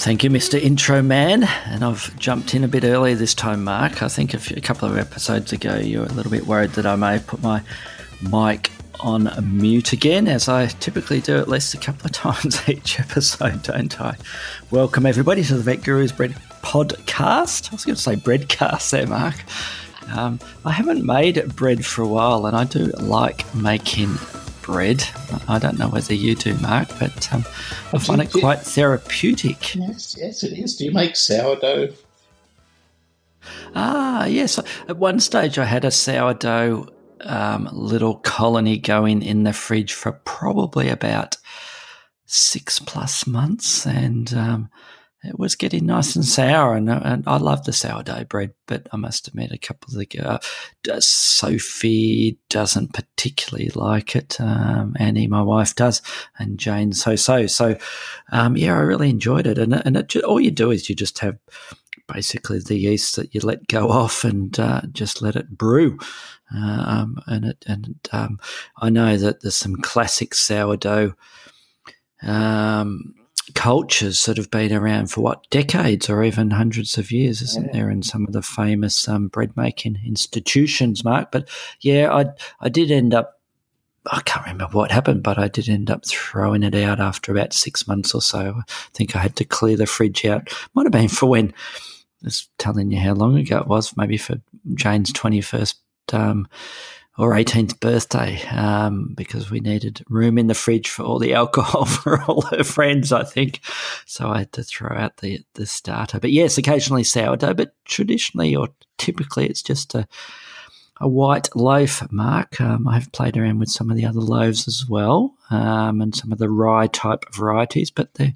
Thank you, Mr. Intro Man. And I've jumped in a bit earlier this time, Mark. I think a, few, a couple of episodes ago, you were a little bit worried that I may have put my mic on mute again, as I typically do at least a couple of times each episode, don't I? Welcome, everybody, to the Vet Gurus Bread Podcast. I was going to say breadcast there, Mark. Um, I haven't made bread for a while, and I do like making bread. I don't know whether you do, Mark, but um, I find it quite therapeutic. Yes, yes, it is. Do you make sourdough? Ah, yes. At one stage, I had a sourdough um, little colony going in the fridge for probably about six plus months, and um, it was getting nice and sour, and, and I love the sourdough bread. But I must admit, a couple of the uh, Sophie doesn't particularly like it. Um, Annie, my wife, does, and Jane so so. So, um, yeah, I really enjoyed it. And and it, all you do is you just have basically the yeast that you let go off and uh, just let it brew. Um, and it and um, I know that there's some classic sourdough. Um, cultures that have been around for what decades or even hundreds of years, isn't yeah. there? In some of the famous um, bread making institutions, Mark. But yeah, I I did end up. I can't remember what happened, but I did end up throwing it out after about six months or so. I think I had to clear the fridge out. Might have been for when. Just telling you how long ago it was. Maybe for Jane's twenty first um, or 18th birthday um, because we needed room in the fridge for all the alcohol for all her friends, I think. So I had to throw out the, the starter. But yes, occasionally sourdough, but traditionally or typically it's just a, a white loaf, Mark. Um, I've played around with some of the other loaves as well um, and some of the rye type varieties, but they're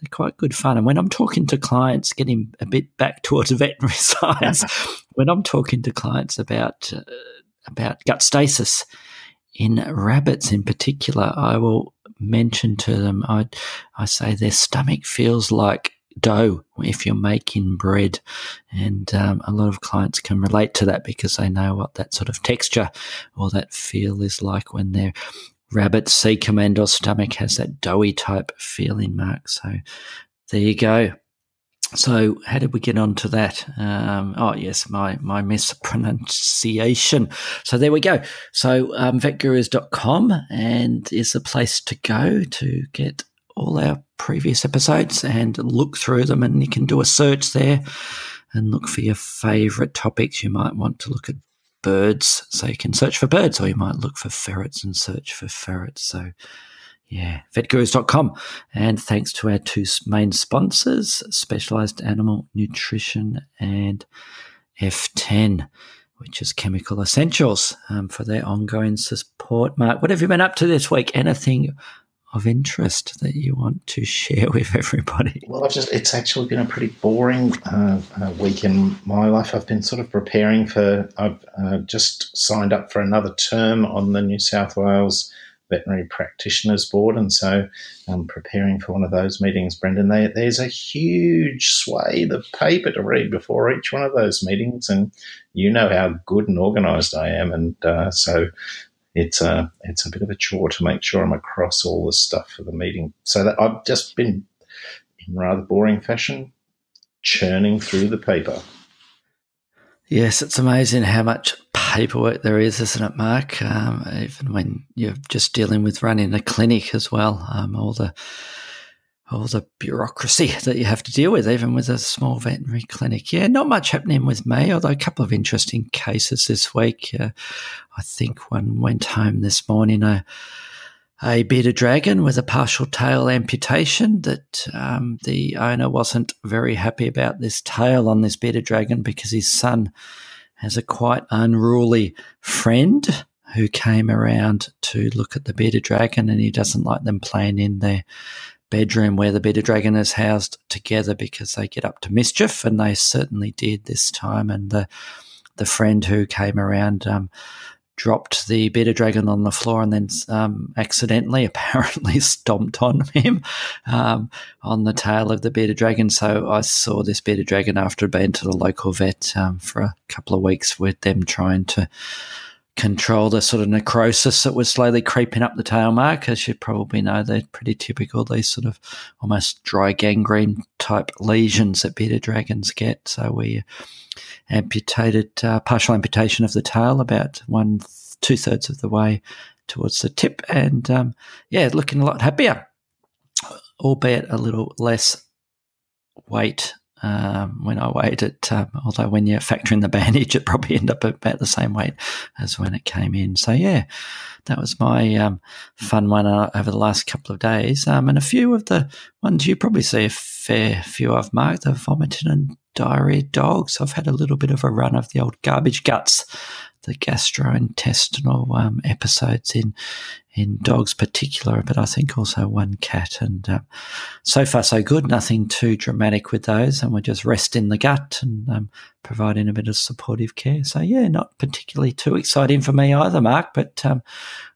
they're quite good fun. And when I'm talking to clients, getting a bit back towards veterinary science, when I'm talking to clients about uh, about gut stasis in rabbits in particular, I will mention to them, I, I say their stomach feels like dough if you're making bread. And um, a lot of clients can relate to that because they know what that sort of texture or that feel is like when their rabbit cecum and or stomach has that doughy type feeling mark. So there you go. So, how did we get on to that? Um, oh, yes, my, my mispronunciation. So, there we go. So, um, vetgurus.com and is the place to go to get all our previous episodes and look through them. And you can do a search there and look for your favorite topics. You might want to look at birds, so you can search for birds, or you might look for ferrets and search for ferrets. So, yeah, vetgurus.com. And thanks to our two main sponsors, Specialized Animal Nutrition and F10, which is Chemical Essentials, um, for their ongoing support. Mark, what have you been up to this week? Anything of interest that you want to share with everybody? Well, I've just, it's actually been a pretty boring uh, uh, week in my life. I've been sort of preparing for, I've uh, just signed up for another term on the New South Wales Veterinary Practitioners Board, and so I'm preparing for one of those meetings, Brendan. They, there's a huge swathe of paper to read before each one of those meetings, and you know how good and organised I am, and uh, so it's a it's a bit of a chore to make sure I'm across all the stuff for the meeting. So that I've just been in rather boring fashion churning through the paper. Yes, it's amazing how much paperwork there is, isn't it, Mark? Um, even when you're just dealing with running a clinic as well, um, all the all the bureaucracy that you have to deal with, even with a small veterinary clinic. Yeah, not much happening with me, although a couple of interesting cases this week. Uh, I think one went home this morning. A, a bearded dragon with a partial tail amputation that um, the owner wasn't very happy about this tail on this bearded dragon because his son has a quite unruly friend who came around to look at the bearded dragon and he doesn't like them playing in their bedroom where the bearded dragon is housed together because they get up to mischief and they certainly did this time. And the the friend who came around um, dropped the bearded dragon on the floor and then um, accidentally, apparently, stomped on him um, on the tail of the bearded dragon. So I saw this bearded dragon after I'd been to the local vet um, for a couple of weeks with them trying to control the sort of necrosis that was slowly creeping up the tail mark. As you probably know, they're pretty typical, these sort of almost dry gangrene type lesions that bearded dragons get. So we amputated, uh, partial amputation of the tail about one, two thirds of the way towards the tip. And um, yeah, looking a lot happier, albeit a little less weight um, when I weighed it. Um, although when you factor in the bandage, it probably ended up about the same weight as when it came in. So yeah, that was my um, fun one uh, over the last couple of days. Um, and a few of the ones you probably see a fair few of, Mark, the vomiting and diarrhea dogs. I've had a little bit of a run of the old garbage guts the gastrointestinal um, episodes in in dogs particular, but I think also one cat. And um, so far, so good. Nothing too dramatic with those, and we're just resting the gut and um, providing a bit of supportive care. So yeah, not particularly too exciting for me either, Mark. But um,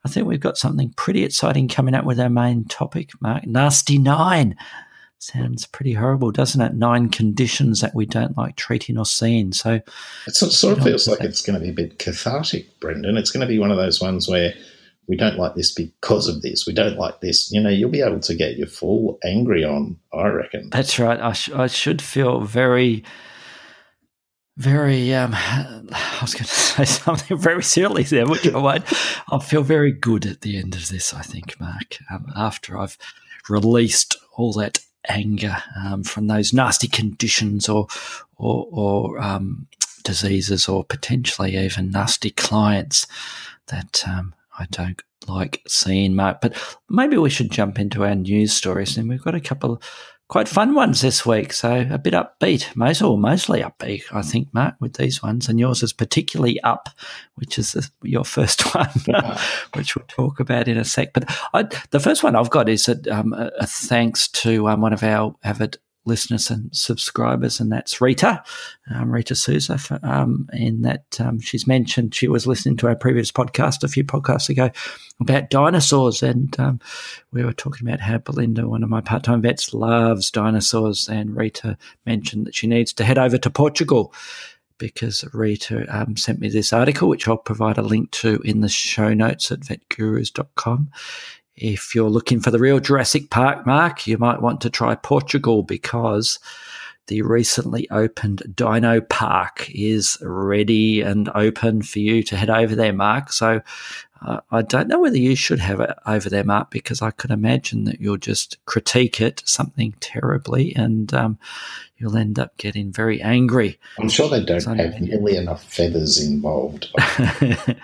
I think we've got something pretty exciting coming up with our main topic, Mark. Nasty Nine. Sounds pretty horrible, doesn't it? Nine conditions that we don't like treating or seeing. So it sort of feels like it's going to be a bit cathartic, Brendan. It's going to be one of those ones where we don't like this because of this. We don't like this. You know, you'll be able to get your full angry on, I reckon. That's right. I, sh- I should feel very, very, um, I was going to say something very silly there, which I won't. I'll feel very good at the end of this, I think, Mark, um, after I've released all that anger um, from those nasty conditions or or, or um, diseases or potentially even nasty clients that um, I don't like seeing, Mark. But maybe we should jump into our news stories, and we've got a couple quite fun ones this week. So a bit upbeat, most or mostly upbeat, I think, Mark, with these ones. And yours is particularly up, which is the, your first one, which we'll talk about in a sec. But I, the first one I've got is a, um, a, a thanks to um, one of our avid listeners and subscribers, and that's Rita, um, Rita Souza. For, um, in that um, she's mentioned she was listening to our previous podcast a few podcasts ago about dinosaurs, and um, we were talking about how Belinda, one of my part-time vets, loves dinosaurs, and Rita mentioned that she needs to head over to Portugal. Because Rita um, sent me this article, which I'll provide a link to in the show notes at vetgurus.com if you're looking for the real Jurassic Park, Mark, you might want to try Portugal because the recently opened Dino Park is ready and open for you to head over there, Mark. So uh, I don't know whether you should have it over there, Mark, because I could imagine that you'll just critique it something terribly and um, you'll end up getting very angry. I'm sure they don't so, have nearly enough feathers involved.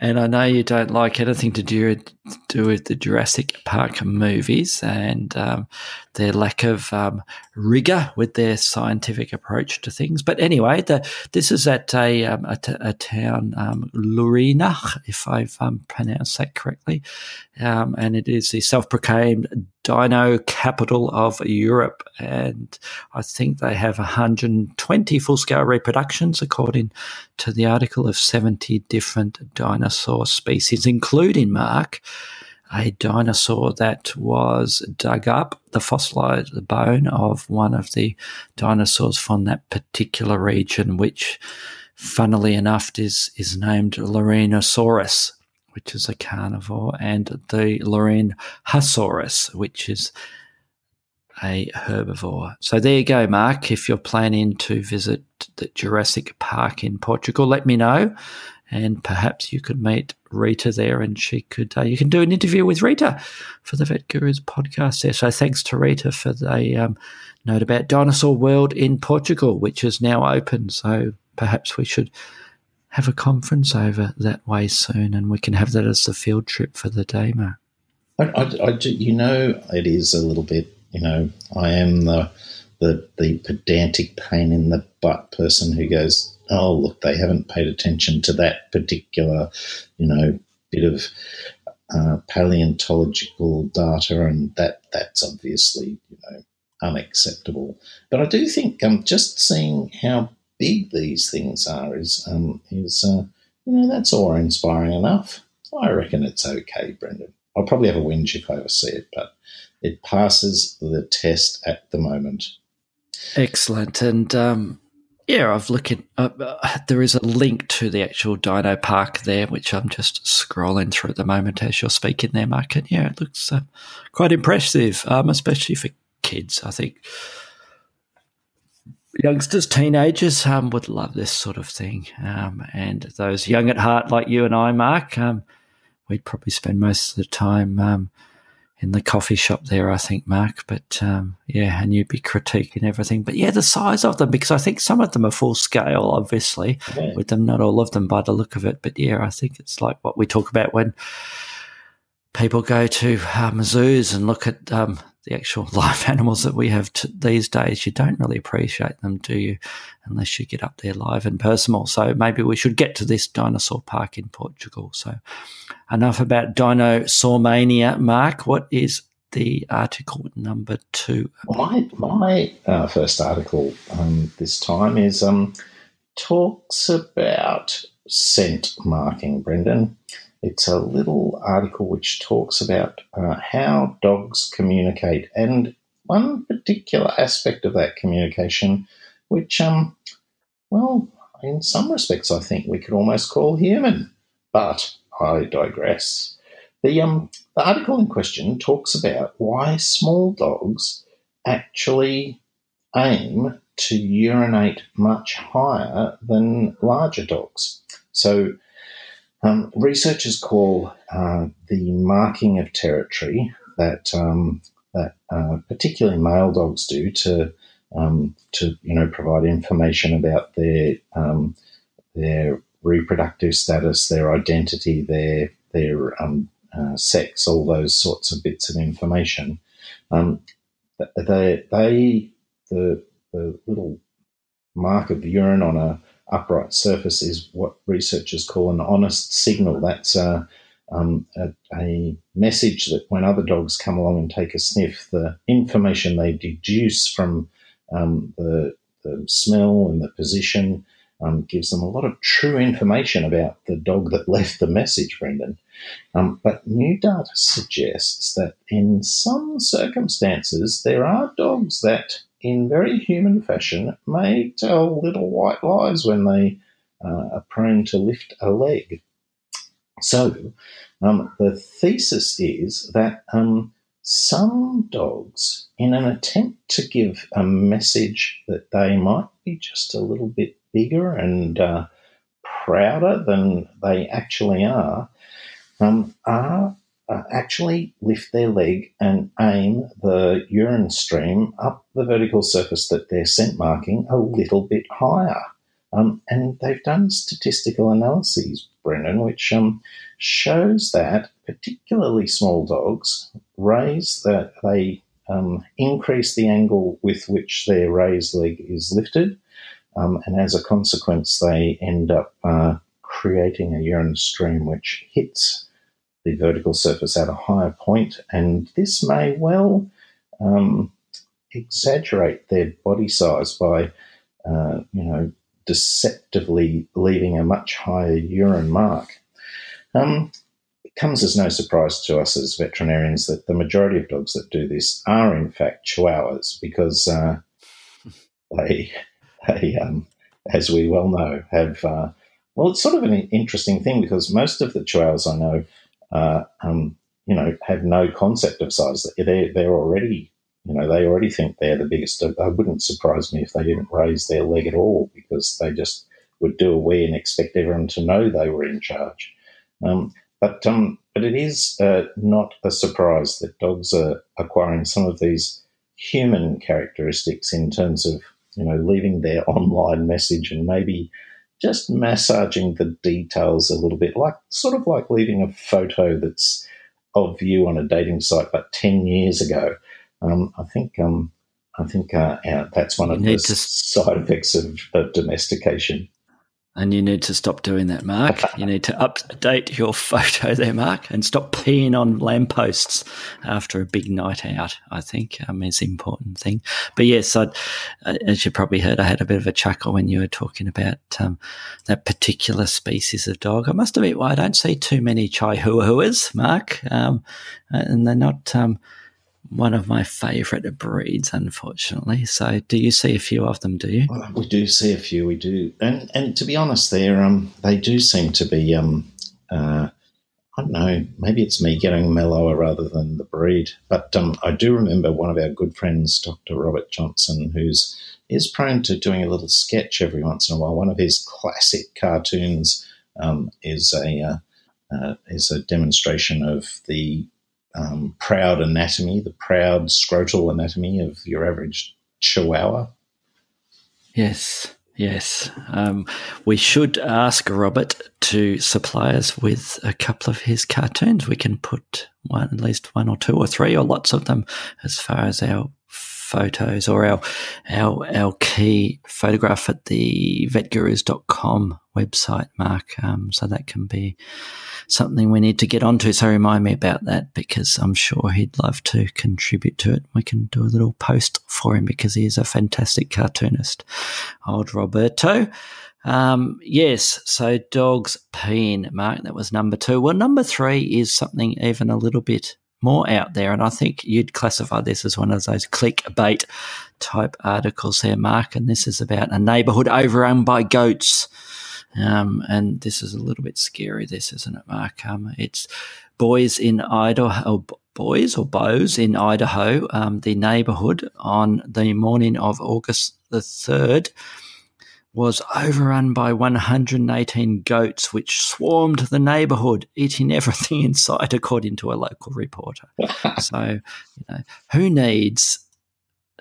And I know you don't like anything to do, do with the Jurassic Park movies and um, their lack of um, rigor with their scientific approach to things. But anyway, the, this is at a, um, a, t- a town, um, Lourinhã, if I've um, pronounced that correctly. Um, and it is the self proclaimed dino capital of Europe. And I think they have 120 full scale reproductions, according to the article, of 70 different dinosaur species, including Mark a dinosaur that was dug up, the fossilized bone of one of the dinosaurs from that particular region, which, funnily enough, is, is named Lourinhanosaurus, which is a carnivore, and the Lourinhasaurus, which is a herbivore. So there you go, Mark. If you're planning to visit the Jurassic Park in Portugal, let me know and perhaps you could meet Rita there, and she could uh, you can do an interview with Rita for the Vet Gurus podcast there. So thanks to Rita for the um, note about Dinosaur World in Portugal, which is now open. So perhaps we should have a conference over that way soon, and we can have that as the field trip for the Mark. I, I, I, you know, it is a little bit. You know, I am the the the pedantic pain in the butt person who goes, oh, look, they haven't paid attention to that particular, you know, bit of uh, paleontological data, and that that's obviously, you know, unacceptable. But I do think um, just seeing how big these things are is um, is uh, you know, that's awe inspiring enough. I reckon it's okay, Brendan. I'll probably have a whinge if I ever see it, but it passes the test at the moment. Excellent. And um, yeah, I've looked uh, uh, there is a link to the actual Dino Park there, which I'm just scrolling through at the moment as you're speaking there, Mark. And yeah, it looks uh, quite impressive, um, especially for kids. I think youngsters, teenagers um, would love this sort of thing. Um, and those young at heart like you and I, Mark, um, we'd probably spend most of the time um, in the coffee shop there, I think, Mark. But um, yeah, and you'd be critiquing everything. But yeah, the size of them, because I think some of them are full scale, obviously, yeah. with them, not all of them by the look of it. But yeah, I think it's like what we talk about when people go to um, zoos and look at um, the actual live animals that we have t- these days, you don't really appreciate them, do you? Unless you get up there live and personal. So maybe we should get to this dinosaur park in Portugal. So enough about dinosaur mania. Mark, what is the article number two? My my uh, first article um, this time is um, talks about scent marking, Brendan. It's a little article which talks about uh, how dogs communicate and one particular aspect of that communication, which, um, well, in some respects, I think we could almost call human. But I digress. The, um, the article in question talks about why small dogs actually aim to urinate much higher than larger dogs. So, um, researchers call uh, the marking of territory that um, that uh, particularly male dogs do to um, to you know provide information about their um, their reproductive status, their identity, their their um, uh, sex, all those sorts of bits of information. Um, they they the the little mark of urine on a upright surface is what researchers call an honest signal. That's a, um, a, a, message that when other dogs come along and take a sniff, the information they deduce from um, the, the, smell and the position um, gives them a lot of true information about the dog that left the message, Brendan. Um, but new data suggests that in some circumstances, there are dogs that in very human fashion, may tell little white lies when they uh, are prone to lift a leg. So, um, the thesis is that um, some dogs, in an attempt to give a message that they might be just a little bit bigger and uh, prouder than they actually are, um, are uh, actually lift their leg and aim the urine stream up the vertical surface that they're scent marking a little bit higher. Um, and they've done statistical analyses, Brendan, which um, shows that particularly small dogs raise that they um, increase the angle with which their raised leg is lifted, um, and as a consequence, they end up uh, creating a urine stream which hits the vertical surface at a higher point, and this may well um, exaggerate their body size by, uh, you know, deceptively leaving a much higher urine mark. Um, it comes as no surprise to us as veterinarians that the majority of dogs that do this are in fact chihuahuas because uh, they, they um, as we well know, have uh, well, it's sort of an interesting thing because most of the chihuahuas I know uh, um, you know, have no concept of size. They're, they're already, you know, they already think they're the biggest. It wouldn't surprise me if they didn't raise their leg at all because they just would do a wee and expect everyone to know they were in charge. Um, but um, but it is uh, not a surprise that dogs are acquiring some of these human characteristics in terms of you know leaving their online message and maybe just massaging the details a little bit, like sort of like leaving a photo that's of you on a dating site, but ten years ago. Um, I think um, I think uh, that's one of the to... side effects of, of domestication. And you need to stop doing that, Mark. You need to update your photo there, Mark, and stop peeing on lampposts after a big night out. I think um, is the important thing. But yes, i uh, as you probably heard, I had a bit of a chuckle when you were talking about um, that particular species of dog. I must admit, well, I don't see too many Chihuahuas, Mark, um, and they're not um, one of my favourite breeds, unfortunately. So, do you see a few of them? Do you? Well, we do see a few. We do, and and to be honest, they're um they do seem to be um uh, I don't know. Maybe it's me getting mellower rather than the breed. But um, I do remember one of our good friends, Dr. Robert Johnson, who's is prone to doing a little sketch every once in a while. One of his classic cartoons um, is a uh, uh, is a demonstration of the um, proud anatomy, the proud scrotal anatomy of your average chihuahua? Yes, yes. Um, we should ask Robert to supply us with a couple of his cartoons. We can put one, at least one or two or three or lots of them as far as our photos or our our our key photograph at the vetgurus.com website, Mark. Um, so that can be something we need to get onto. So remind me about that because I'm sure he'd love to contribute to it. We can do a little post for him because he is a fantastic cartoonist. Old Roberto. Um, yes, so dogs peeing, Mark. That was number two. Well, number three is something even a little bit more out there, and I think you'd classify this as one of those clickbait type articles there, Mark. And this is about a neighbourhood overrun by goats. Um, and this is a little bit scary, this, isn't it, Mark? Um, it's boys in Idaho, boys or bows in Idaho, um, the neighborhood on the morning of August the 3rd was overrun by 118 goats, which swarmed the neighborhood, eating everything in sight, according to a local reporter. so, you know, who needs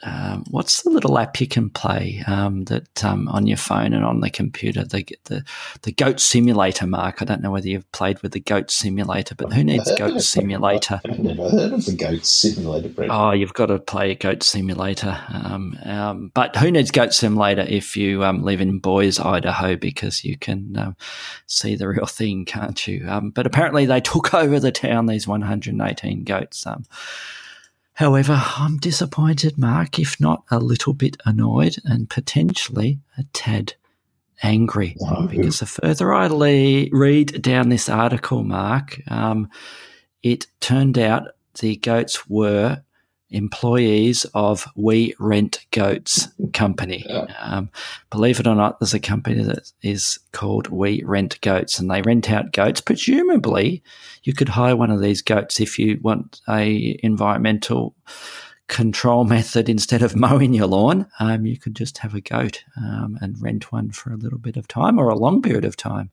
um, what's the little app you can play um, that um, on your phone and on the computer? The, the the Goat Simulator, Mark. I don't know whether you've played with the Goat Simulator, but who needs Goat Simulator? I've never heard of the Goat Simulator. Brett. Oh, you've got to play Goat Simulator. Um, um, but who needs Goat Simulator if you um, live in Boise, Idaho? Because you can see the real thing, can't you? but apparently they took over the town. These 118 goats. However, I'm disappointed, Mark, if not a little bit annoyed and potentially a tad angry. Wow. Because the further I read down this article, Mark, um, it turned out the goats were employees of We Rent Goats company. Yeah. Um, believe it or not, there's a company that is called We Rent Goats, and they rent out goats. Presumably, you could hire one of these goats if you want a environmental control method instead of mowing your lawn. Um, you could just have a goat um, and rent one for a little bit of time or a long period of time.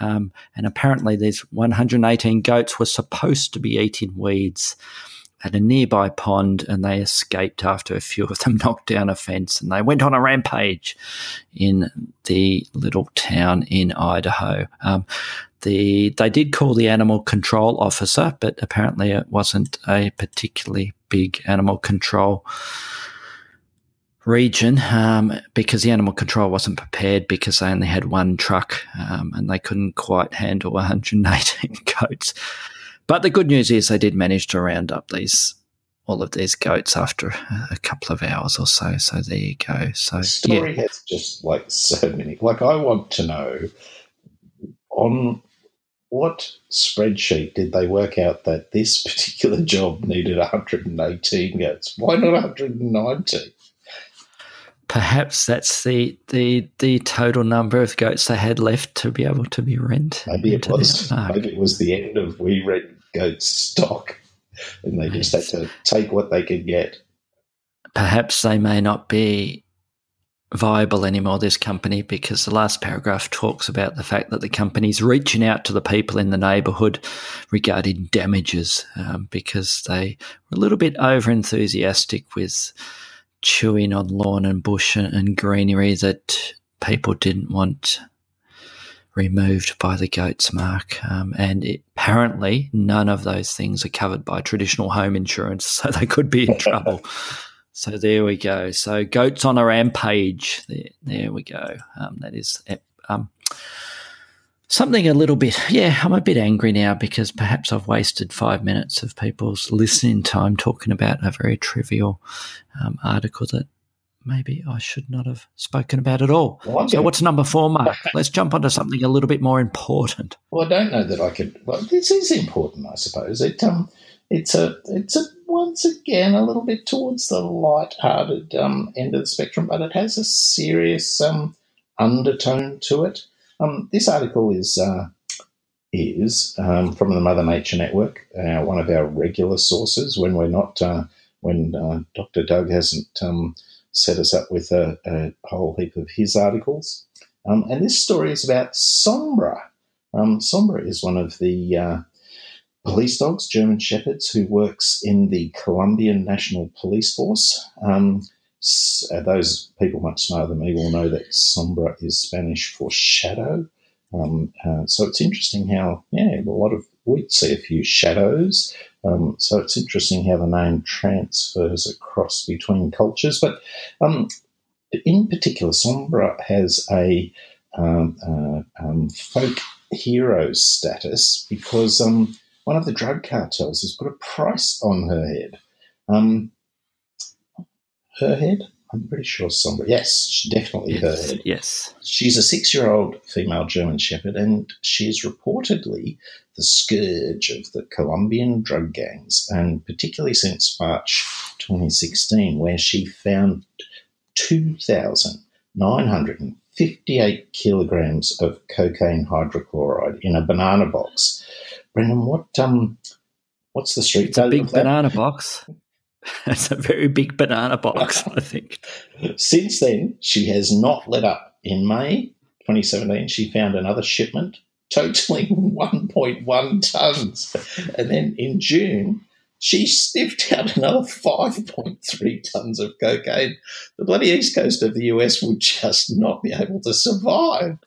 Um, and apparently, these 118 goats were supposed to be eating weeds at a nearby pond and they escaped after a few of them knocked down a fence and they went on a rampage in the little town in Idaho. Um, the, they did call the animal control officer, but apparently it wasn't a particularly big animal control region um, because the animal control wasn't prepared because they only had one truck um, and they couldn't quite handle 118 goats. But the good news is they did manage to round up these all of these goats after a couple of hours or so. So there you go. So the story yeah. has just like so many. Like I want to know on what spreadsheet did they work out that this particular job needed 118 goats? Why not 190? Perhaps that's the, the the total number of goats they had left to be able to be rent. Maybe it was. Maybe it was the end of we rent goat stock, and they just had to take what they could get. Perhaps they may not be viable anymore, this company, because the last paragraph talks about the fact that the company's reaching out to the people in the neighbourhood regarding damages um, because they were a little bit over enthusiastic with chewing on lawn and bush and greenery that people didn't want removed by the goats mark. Um, and it, apparently, none of those things are covered by traditional home insurance, so they could be in trouble. so there we go. So goats on a rampage. There, there we go. Um, that is um, something a little bit, yeah, I'm a bit angry now because perhaps I've wasted five minutes of people's listening time talking about a very trivial um, article that maybe I should not have spoken about at all. Well, so, what's number four, Mark? Let's jump onto something a little bit more important. Well, I don't know that I could. Well, this is important, I suppose. It um, it's a it's a once again a little bit towards the light-hearted um, end of the spectrum, but it has a serious um, undertone to it. Um, this article is uh, is um, from the Mother Nature Network, uh, one of our regular sources when we're not uh, when uh, Dr. Doug hasn't um, set us up with a, a, whole heap of his articles. Um, and this story is about Sombra. Um, Sombra is one of the uh, police dogs, German Shepherds, who works in the Colombian National Police Force. Um, uh, those people much smarter than me will know that Sombra is Spanish for shadow. Um, uh, so it's interesting how, yeah, a lot of, we see a few shadows. Um, so it's interesting how the name transfers across between cultures. But um, in particular, Sombra has a um, uh, um, folk hero status because um, one of the drug cartels has put a price on her head. Um, her head? I'm pretty sure somebody. Yes, definitely yes, her head. Yes. She's a six year old female German Shepherd, and she's reportedly the scourge of the Colombian drug gangs, and particularly since March 2016, where she found 2,958 kilograms of cocaine hydrochloride in a banana box. Brendan, what um, what's the street? It's a big banana box. It's a very big banana box, I think. Since then, she has not let up. In May 2017, she found another shipment totaling 1.1 tonnes. And then in June, she sniffed out another 5.3 tonnes of cocaine. The bloody east coast of the US would just not be able to survive.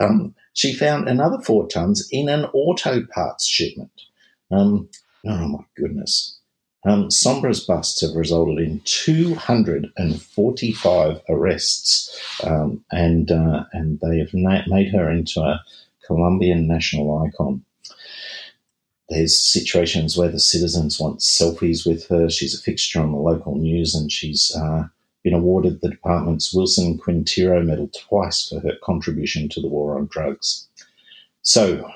Um, she found another four tonnes in an auto parts shipment. Um, oh my goodness. Um, Sombra's busts have resulted in 245 arrests, um, and uh, and they have na- made her into a Colombian national icon. There's situations where the citizens want selfies with her. She's a fixture on the local news, and she's uh, been awarded the department's Wilson Quintero Medal twice for her contribution to the war on drugs. So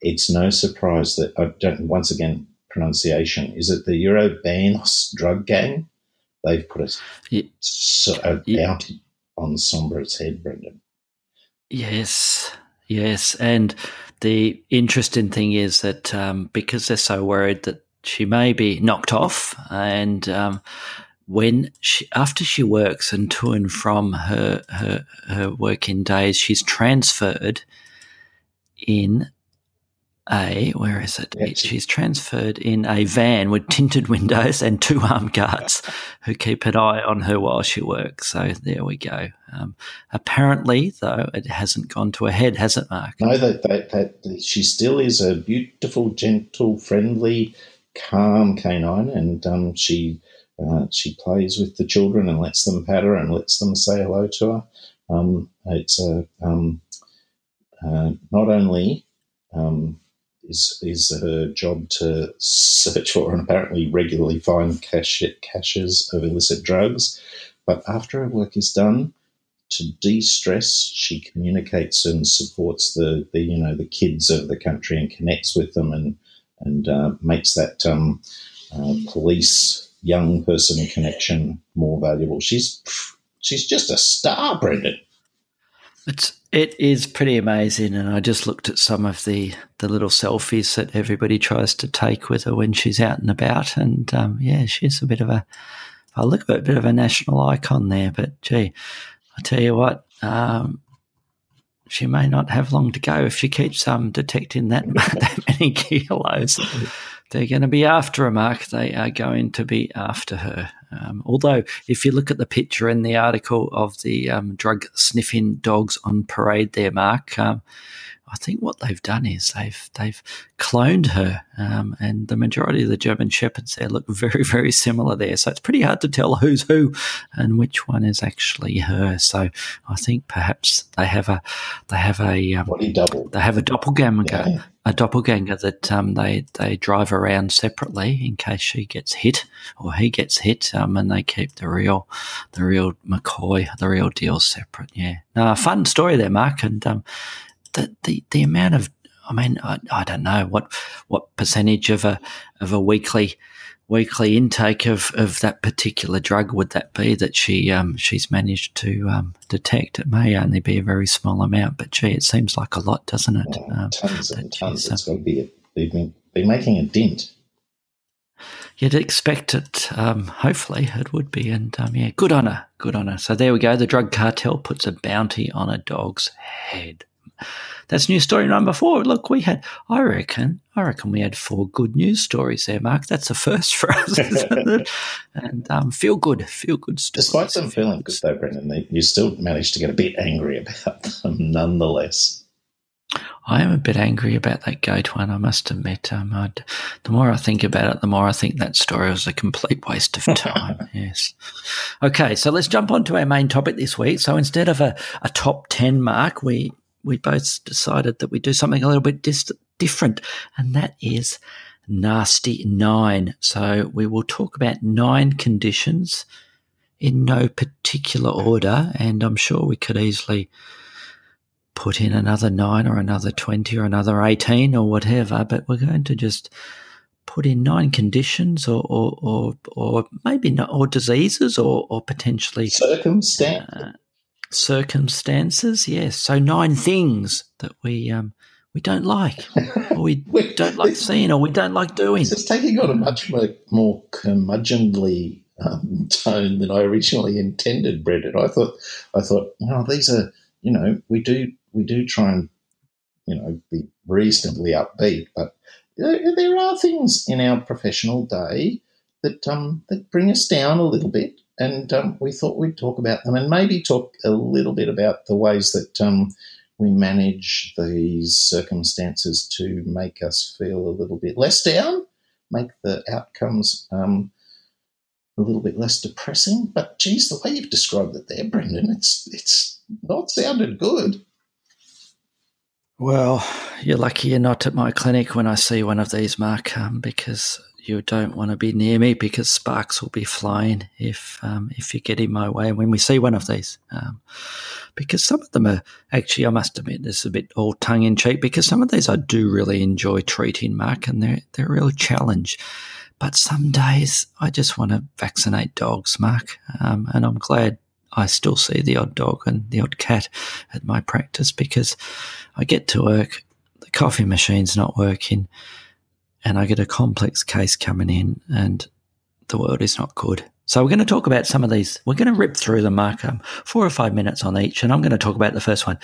it's no surprise that I don't. Once again, pronunciation. Is it the Urabeños drug gang? They've put a, yeah. so, a yeah. bounty on Sombra's head, Brendan. Yes, yes. And the interesting thing is that um, because they're so worried that she may be knocked off, and um, when she, after she works and to and from her, her, her working days, she's transferred in a where is it? Yes. She's transferred in a van with tinted windows and two armed guards who keep an eye on her while she works. So there we go. Um, apparently, though, it hasn't gone to a head, has it, Mark? No, that, that, that she still is a beautiful, gentle, friendly, calm canine, and um, she uh, she plays with the children and lets them pat her and lets them say hello to her. Um, it's a um, uh, not only um, is is her job to search for and apparently regularly find cache, caches of illicit drugs. But after her work is done, to de-stress, she communicates and supports the, the you know the kids of the country and connects with them and and uh, makes that um, uh, police young person connection more valuable. She's she's just a star, Brendan. It's it is pretty amazing, and I just looked at some of the the little selfies that everybody tries to take with her when she's out and about, and um, yeah, she's a bit of a I look at a bit of a national icon there. But gee, I tell you what, um, she may not have long to go if she keeps um, detecting that that many kilos they're going to be after her, Mark. They are going to be after her. Um, although, if you look at the picture in the article of the um, drug sniffing dogs on parade there, Mark, um, I think what they've done is they've they've cloned her, um, and the majority of the German shepherds there look very very similar there. So it's pretty hard to tell who's who and which one is actually her. So I think perhaps they have a they have a um, double. They have a doppelganger. Yeah. A doppelganger that um, they they drive around separately in case she gets hit or he gets hit, um, and they keep the real the real McCoy the real deal separate. Yeah, no, fun story there, Mark, and um, the, the, the amount of, I mean, I, I don't know what, what percentage of a, of a weekly, weekly intake of, of that particular drug would that be that she um, she's managed to um, detect? It may only be a very small amount, but gee, it seems like a lot, doesn't it? um, tons and tons. It's got to be, be, be making a dent. You'd expect it. Um, hopefully, it would be, and um, yeah, good on her. Good on her. So there we go. The drug cartel puts a bounty on a dog's head. That's news story number four. Look, we had, I reckon, I reckon we had four good news stories there, Mark. That's a first for us, and um, feel good, feel good stories. Despite them feeling good, though, Brendan, you still managed to get a bit angry about them, nonetheless. I am a bit angry about that gate one, I must admit. Um, I'd, the more I think about it, the more I think that story was a complete waste of time. yes. Okay, so let's jump on to our main topic this week. So instead of a, a top 10 mark, we we both decided that we do something a little bit dis- different, and that is nasty nine. So we will talk about nine conditions in no particular order, and I'm sure we could easily put in another nine or another 20 or another 18 or whatever, but we're going to just put in nine conditions or, or, or, or maybe not, or diseases or, or potentially circumstances. Uh, circumstances. Yes, so nine things that we um, we don't like, or we don't like seeing, or we don't like doing. It's taking on a much more, more curmudgeonly um, tone than I originally intended, Brendan. I thought I thought, well, these are you know we do we do try and you know be reasonably upbeat, but there, there are things in our professional day that um, that bring us down a little bit and um, we thought we'd talk about them and maybe talk a little bit about the ways that um, we manage these circumstances to make us feel a little bit less down, make the outcomes um, a little bit less depressing. But geez, the way you've described it there, Brendan, it's it's not sounded good. Well, you're lucky you're not at my clinic when I see one of these, Mark, um, because you don't want to be near me because sparks will be flying if um, if you get in my way when we see one of these. Um, because some of them are actually, I must admit, this is a bit all tongue in cheek. Because some of these I do really enjoy treating, Mark, and they're they're a real challenge. But some days I just want to vaccinate dogs, Mark, um, and I'm glad I still see the odd dog and the odd cat at my practice because I get to work, the coffee machine's not working and I get a complex case coming in, and the world is not good. So we're going to talk about some of these. We're going to rip through them, Mark, um, four or five minutes on each, and I'm going to talk about the first one,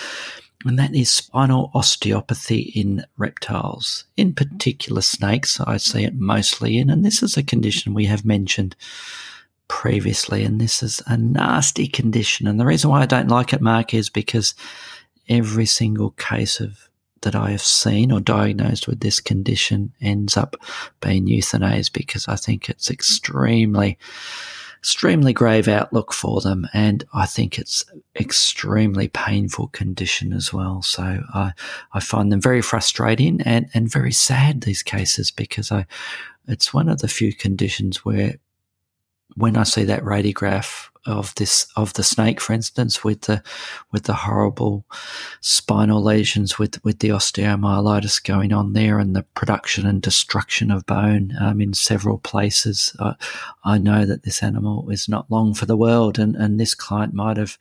and that is spinal osteopathy in reptiles, in particular snakes. I see it mostly in, and this is a condition we have mentioned previously, and this is a nasty condition. And the reason why I don't like it, Mark, is because every single case of that I have seen or diagnosed with this condition ends up being euthanized because I think it's extremely, extremely grave outlook for them. And I think it's extremely painful condition as well. So I, I find them very frustrating and, and very sad, these cases, because I, it's one of the few conditions where when I see that radiograph of this of the snake, for instance, with the with the horrible spinal lesions, with with the osteomyelitis going on there, and the production and destruction of bone um, in several places. Uh, I know that this animal is not long for the world, and and this client might have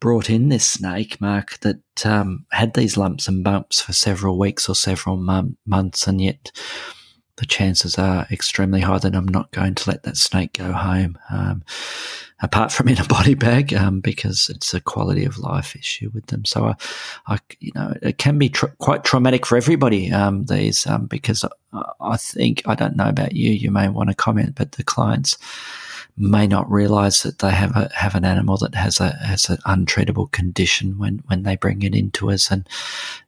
brought in this snake, Mark, that um, had these lumps and bumps for several weeks or several months, and yet the chances are extremely high that I'm not going to let that snake go home. Um, apart from in a body bag, um, because it's a quality of life issue with them. So, I, I you know, it can be quite traumatic for everybody. Um, these um, because I, I think I don't know about you. You may want to comment, but the clients may not realise that they have a have an animal that has a has an untreatable condition when when they bring it into us, and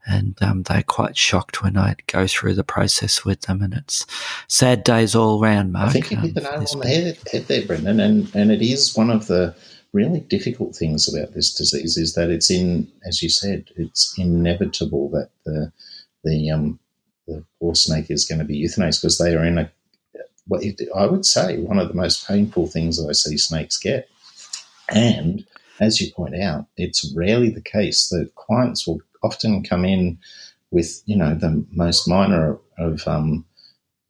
and um, they're quite shocked when I go through the process with them, and it's sad days all round. Mark, I think you hit the nail on the head, head there, Brendan, and and it is one of the really difficult things about this disease is that it's in, as you said, it's inevitable that the the um the poor snake is going to be euthanized because they are in a I would say one of the most painful things that I see snakes get. And as you point out, it's rarely the case that clients will often come in with, you know, the most minor of, um,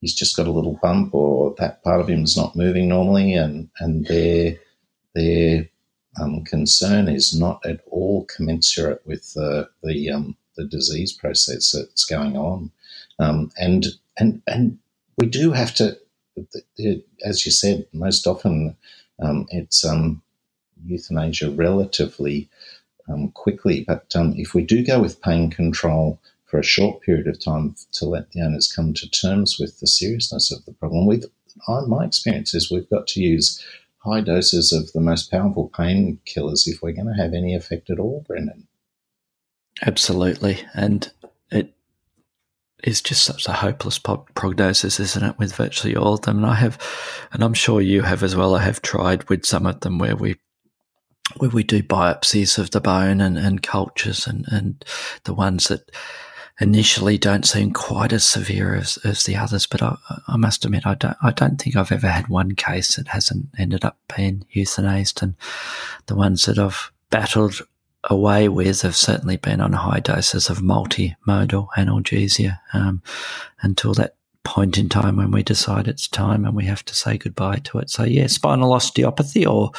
he's just got a little bump or that part of him is not moving normally and, and their, their um, concern is not at all commensurate with the, the, um, the disease process that's going on. Um, and, and, and we do have to as you said, most often um, it's um, euthanasia relatively um, quickly. But um, if we do go with pain control for a short period of time to let the owners come to terms with the seriousness of the problem, with my experience is we've got to use high doses of the most powerful painkillers if we're going to have any effect at all, Brendan. Absolutely, and is just such a hopeless prognosis, isn't it, with virtually all of them? And I have, and I'm sure you have as well. I have tried with some of them where we where we do biopsies of the bone and, and cultures and, and the ones that initially don't seem quite as severe as, as the others. But I, I must admit, I don't, I don't think I've ever had one case that hasn't ended up being euthanized. And the ones that I've battled away with have certainly been on high doses of multimodal analgesia um, until that point in time when we decide it's time and we have to say goodbye to it. So, yeah, spinal osteopathy or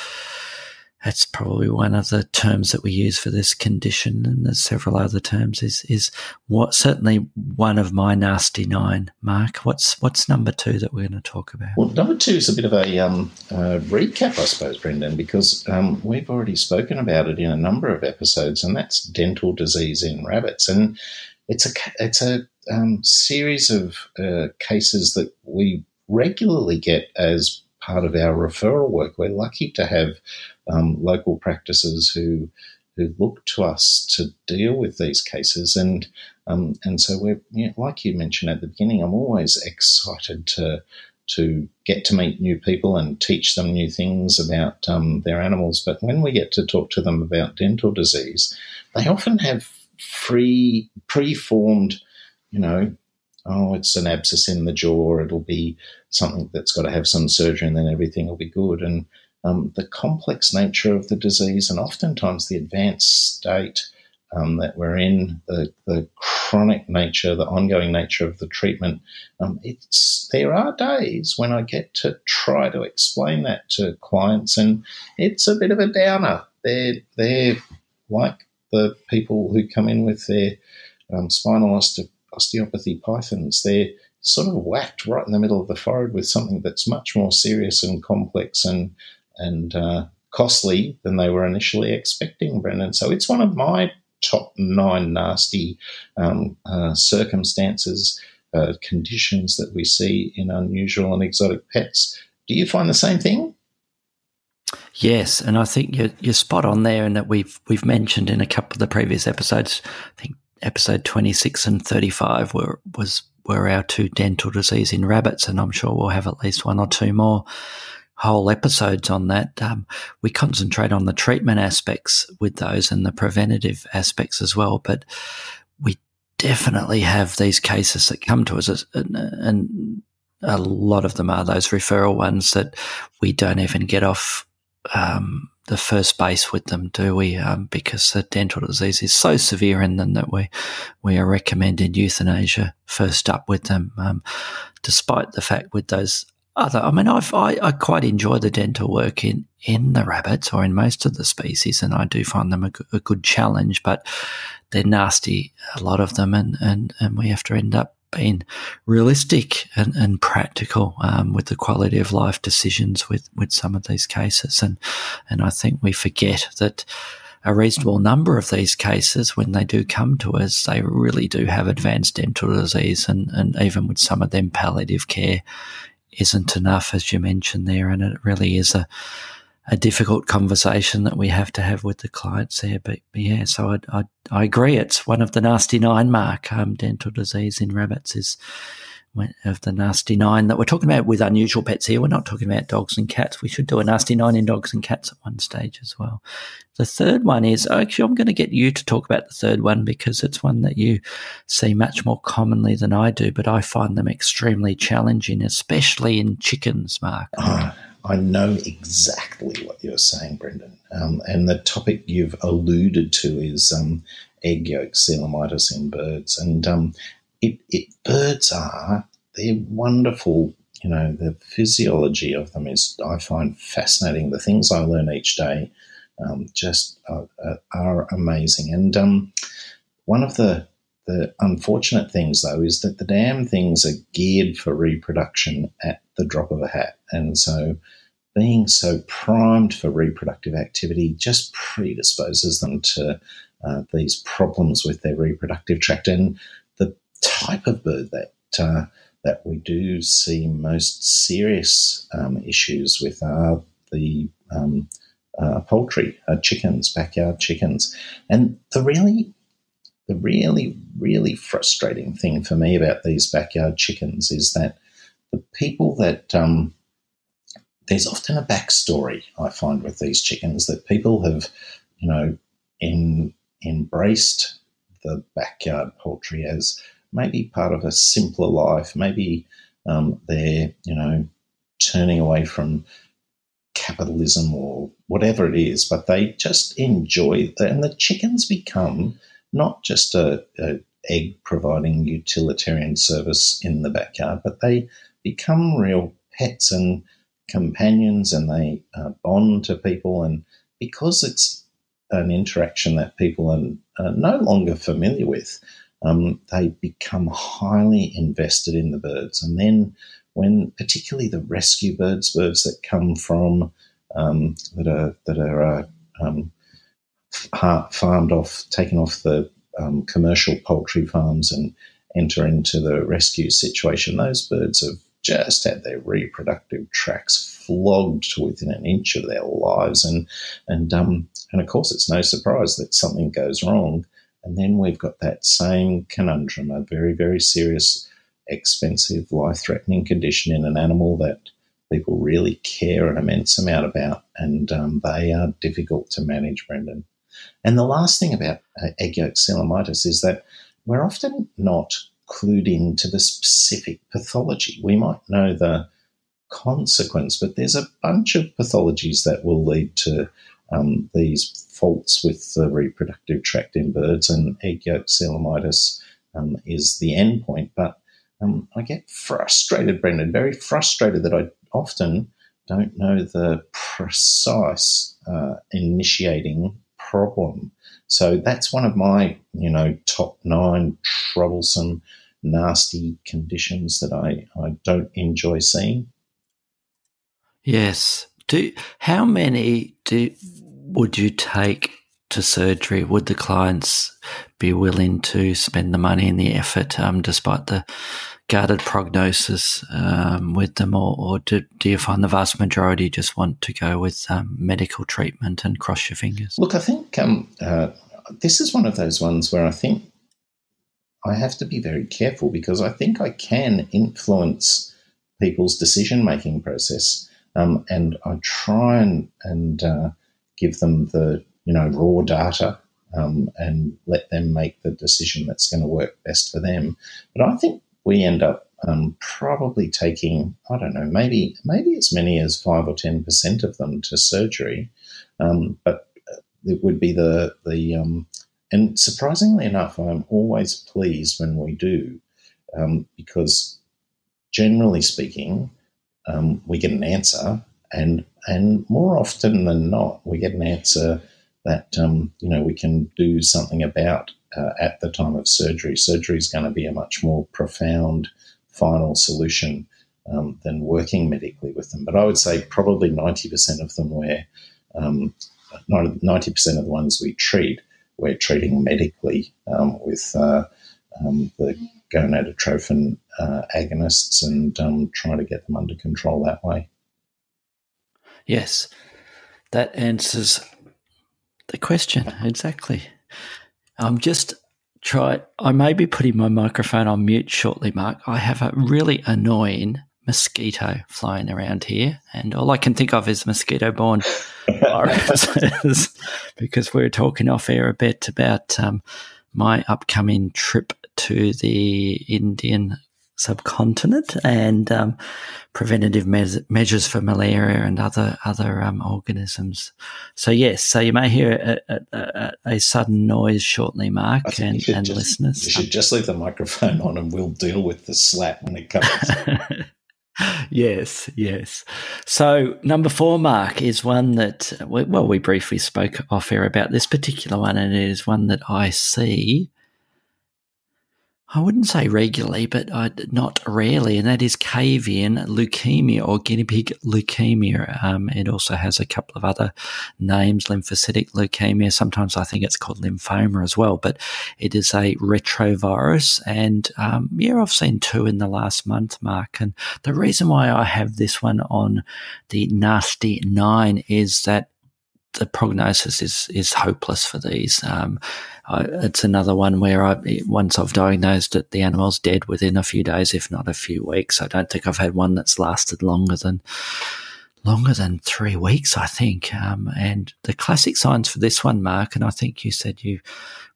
that's probably one of the terms that we use for this condition, and there's several other terms. Is is what certainly one of my nasty nine. Mark, what's what's number two that we're going to talk about? Well, number two is a bit of a um, uh, recap, I suppose, Brendan, because um, we've already spoken about it in a number of episodes, and that's dental disease in rabbits, and it's a it's a um, series of uh, cases that we regularly get as part of our referral work. We're lucky to have um, local practices who who look to us to deal with these cases, and um, and so we're you know, like you mentioned at the beginning. I'm always excited to to get to meet new people and teach them new things about um, their animals. But when we get to talk to them about dental disease, they often have free preformed, you know, oh, it's an abscess in the jaw. It'll be something that's got to have some surgery, and then everything will be good. And um, the complex nature of the disease and oftentimes the advanced state um, that we're in, the, the chronic nature, the ongoing nature of the treatment. Um, it's there are days when I get to try to explain that to clients, and it's a bit of a downer. They're they're like the people who come in with their um, spinal osteopathy pythons. They're sort of whacked right in the middle of the forehead with something that's much more serious and complex and and uh, costly than they were initially expecting, Brendan. So it's one of my top nine nasty um, uh, circumstances, uh, conditions that we see in unusual and exotic pets. Do you find the same thing? Yes, and I think you're, you're spot on there, and that we've we've mentioned in a couple of the previous episodes. I think episode twenty six and thirty five were was were our two dental disease in rabbits, and I'm sure we'll have at least one or two more whole episodes on that. Um, we concentrate on the treatment aspects with those and the preventative aspects as well. But we definitely have these cases that come to us, and, and a lot of them are those referral ones that we don't even get off um, the first base with them, do we? Um, because the dental disease is so severe in them that we we are recommending euthanasia first up with them. Um, despite the fact with those other. I mean, I've, I, I quite enjoy the dental work in, in the rabbits or in most of the species, and I do find them a, a good challenge, but they're nasty, a lot of them, and, and, and we have to end up being realistic and, and practical um, with the quality of life decisions with, with some of these cases. And, and I think we forget that a reasonable number of these cases, when they do come to us, they really do have advanced dental disease, and, and even with some of them, palliative care isn't enough, as you mentioned there, and it really is a a difficult conversation that we have to have with the clients there. But, but yeah, so I, I, I agree. It's one of the nasty nine mark. Um, dental disease in rabbits is of the nasty nine that we're talking about with unusual pets here. We're not talking about dogs and cats. We should do a nasty nine in dogs and cats at one stage as well. The third one is actually, I'm going to get you to talk about the third one because it's one that you see much more commonly than I do, but I find them extremely challenging, especially in chickens, Mark. Uh, I know exactly what you're saying, Brendan. Um, and the topic you've alluded to is um, egg yolk coelomitis in birds. And um, it, it, birds are, they're wonderful. You know, the physiology of them is, I find fascinating. The things I learn each day um, just are, are, amazing. And um, one of the the unfortunate things, though, is that the damn things are geared for reproduction at the drop of a hat. And so being so primed for reproductive activity just predisposes them to uh, these problems with their reproductive tract. And type of bird that uh, that we do see most serious um, issues with are the um, uh, poultry, uh, chickens, backyard chickens. And the really the really, really frustrating thing for me about these backyard chickens is that the people that um, there's often a backstory I find with these chickens that people have, you know, in, embraced the backyard poultry as maybe part of a simpler life. Maybe um, they're, you know, turning away from capitalism or whatever it is, but they just enjoy that. And the chickens become not just a, a egg providing utilitarian service in the backyard, but they become real pets and companions and they uh, bond to people. And because it's an interaction that people are uh, no longer familiar with, um, they become highly invested in the birds. And then, when particularly the rescue birds, birds that come from um, that are that are uh, um, farmed off, taken off the um, commercial poultry farms and enter into the rescue situation, those birds have just had their reproductive tracts flogged to within an inch of their lives, and and um, and of course it's no surprise that something goes wrong, and then we've got that same conundrum, a very very serious, expensive, life-threatening condition in an animal that people really care an immense amount about, and um, they are difficult to manage, Brendan. And the last thing about uh, egg yolk coelomitis is that we're often not clued in to the specific pathology. We might know the consequence, but there's a bunch of pathologies that will lead to um, these faults with the reproductive tract in birds, and egg yolk coelomitis um, is the end point. But um, I get frustrated, Brendan, very frustrated that I often don't know the precise uh, initiating problem. So that's one of my, you know, top nine troublesome, nasty conditions that I, I don't enjoy seeing. Yes. Do how many do would you take to surgery? Would the clients be willing to spend the money and the effort, um, despite the guarded prognosis um, with them, or, or do, do, you find the vast majority just want to go with um, medical treatment and cross your fingers? Look, I think um, uh, this is one of those ones where I think I have to be very careful because I think I can influence people's decision making process, um, and I try and and uh, give them the you know raw data um, and let them make the decision that's going to work best for them. But I think we end up um, probably taking, I don't know, maybe maybe as many as five or ten percent of them to surgery, um, but it would be the the um, and surprisingly enough, I'm always pleased when we do, um, because generally speaking, um, we get an answer, and and more often than not, we get an answer that um, you know we can do something about uh, at the time of surgery. Surgery is going to be a much more profound final solution um, than working medically with them. But I would say probably 90% of them where um, 90% of the ones we treat, we're treating medically um, with uh, um, the gonadotrophin uh, agonists and um, try to get them under control that way. Yes, that answers the question exactly. I'm just try. I may be putting my microphone on mute shortly, Mark. I have a really annoying mosquito flying around here, and all I can think of is mosquito borne viruses because we are talking off air a bit about um, my upcoming trip to the Indian subcontinent and um, preventative me- measures for malaria and other other um, organisms. So yes, so you may hear a, a, a, sudden noise shortly, Mark and, and just, listeners. You should just leave the microphone on, and we'll deal with the slap when it comes. yes, yes. So number four, Mark, is one that well, we briefly spoke off air about this particular one, and it is one that I see I wouldn't say regularly, but uh, not rarely, and that is cavian leukemia or guinea pig leukemia. Um, it also has a couple of other names, lymphocytic leukemia. Sometimes I think it's called lymphoma as well, but it is a retrovirus. And um, yeah, I've seen two in the last month, Mark. And the reason why I have this one on the nasty nine is that the prognosis is is hopeless for these. Um, I, it's another one where I once I've diagnosed it, the animal's dead within a few days, if not a few weeks. I don't think I've had one that's lasted longer than longer than three weeks. I think. Um, and the classic signs for this one, Mark, and I think you said you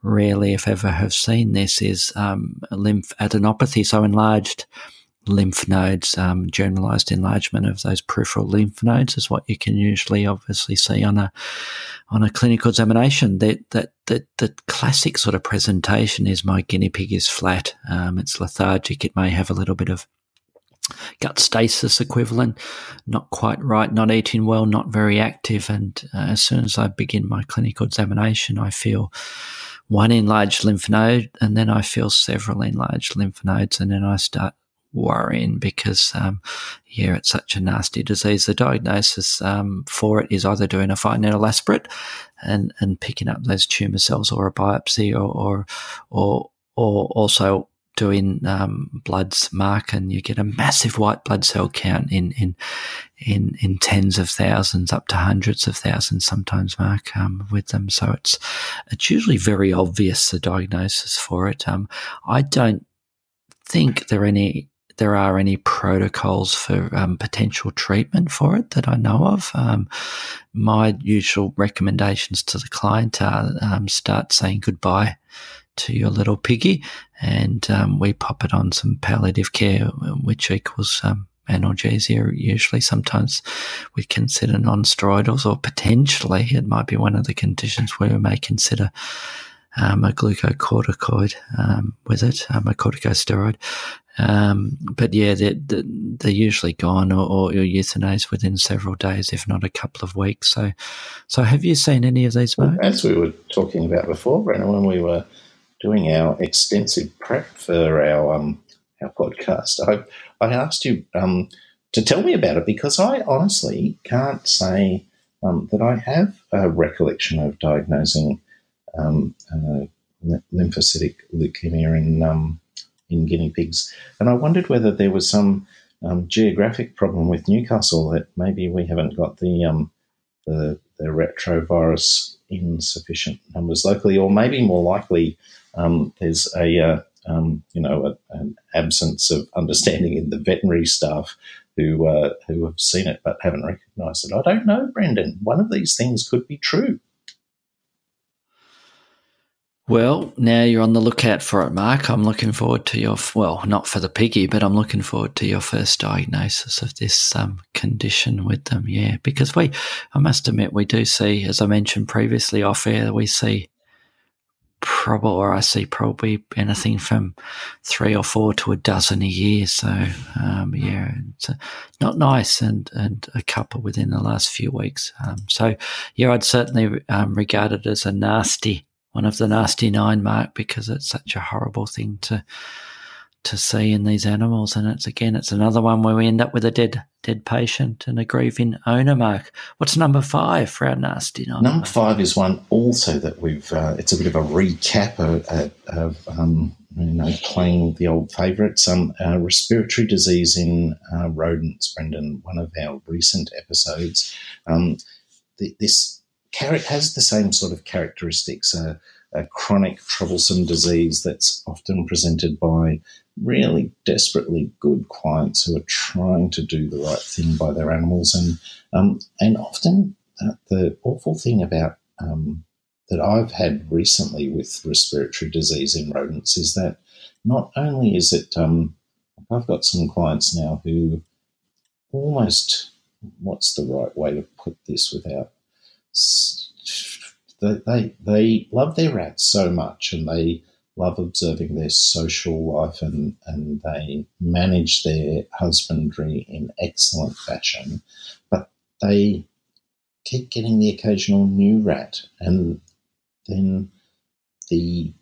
rarely, if ever, have seen this, is um, lymphadenopathy, so enlarged lymph nodes, um, generalized enlargement of those peripheral lymph nodes is what you can usually obviously see on a on a clinical examination. That that that the classic sort of presentation is my guinea pig is flat. Um, it's lethargic. It may have a little bit of gut stasis equivalent, not quite right, not eating well, not very active. And uh, as soon as I begin my clinical examination, I feel one enlarged lymph node, and then I feel several enlarged lymph nodes, and then I start worrying because, um, yeah, it's such a nasty disease. The diagnosis um, for it is either doing a fine needle aspirate and, and picking up those tumor cells or a biopsy or, or, or, or also doing um, bloods mark and you get a massive white blood cell count in in in in tens of thousands up to hundreds of thousands sometimes mark um, with them so it's it's usually very obvious the diagnosis for it um, I don't think there are any there are any protocols for um, potential treatment for it that I know of. Um, my usual recommendations to the client are um, start saying goodbye to your little piggy, and um, we pop it on some palliative care, which equals um, analgesia. Usually, sometimes we consider non-steroidals, or potentially it might be one of the conditions where we may consider um, a glucocorticoid um, with it, um, a corticosteroid. Um, but yeah, they're, they're usually gone or, or euthanized within several days, if not a couple of weeks. So, so have you seen any of these, Mark? As we were talking about before, Brendan, when we were doing our extensive prep for our um, our podcast, I, I asked you um, to tell me about it because I honestly can't say um, that I have a recollection of diagnosing um, uh, lymphocytic leukemia in um, in guinea pigs. And I wondered whether there was some um, geographic problem with Newcastle that maybe we haven't got the, um, the, the retrovirus in sufficient numbers locally, or maybe more likely um, there's a uh, um, you know a, an absence of understanding in the veterinary staff who uh, who have seen it but haven't recognised it. I don't know, Brendan. One of these things could be true. Well, now you're on the lookout for it, Mark. I'm looking forward to your, well, not for the piggy, but I'm looking forward to your first diagnosis of this um, condition with them. Yeah, because we, I must admit, we do see, as I mentioned previously off air, we see probably, or I see probably anything from three or four to a dozen a year. So, um, yeah, it's not nice, and and a couple within the last few weeks. Um, so, yeah, I'd certainly um, regard it as a nasty one of the nasty nine mark because it's such a horrible thing to to see in these animals. And it's again, it's another one where we end up with a dead dead patient and a grieving owner. Mark, what's number five for our nasty nine? Number five is one also that we've. Uh, it's a bit of a recap of, of um, you know, playing the old favourites, um, uh, respiratory disease in uh, rodents, Brendan, one of our recent episodes. Um, the, this has the same sort of characteristics. Uh, a chronic, troublesome disease that's often presented by really desperately good clients who are trying to do the right thing by their animals. And, um, and often uh, the awful thing about um, that I've had recently with respiratory disease in rodents is that not only is it, um, I've got some clients now who almost, what's the right way to put this without they, they love their rats so much and they love observing their social life and, and they manage their husbandry in excellent fashion. But they keep getting the occasional new rat and then the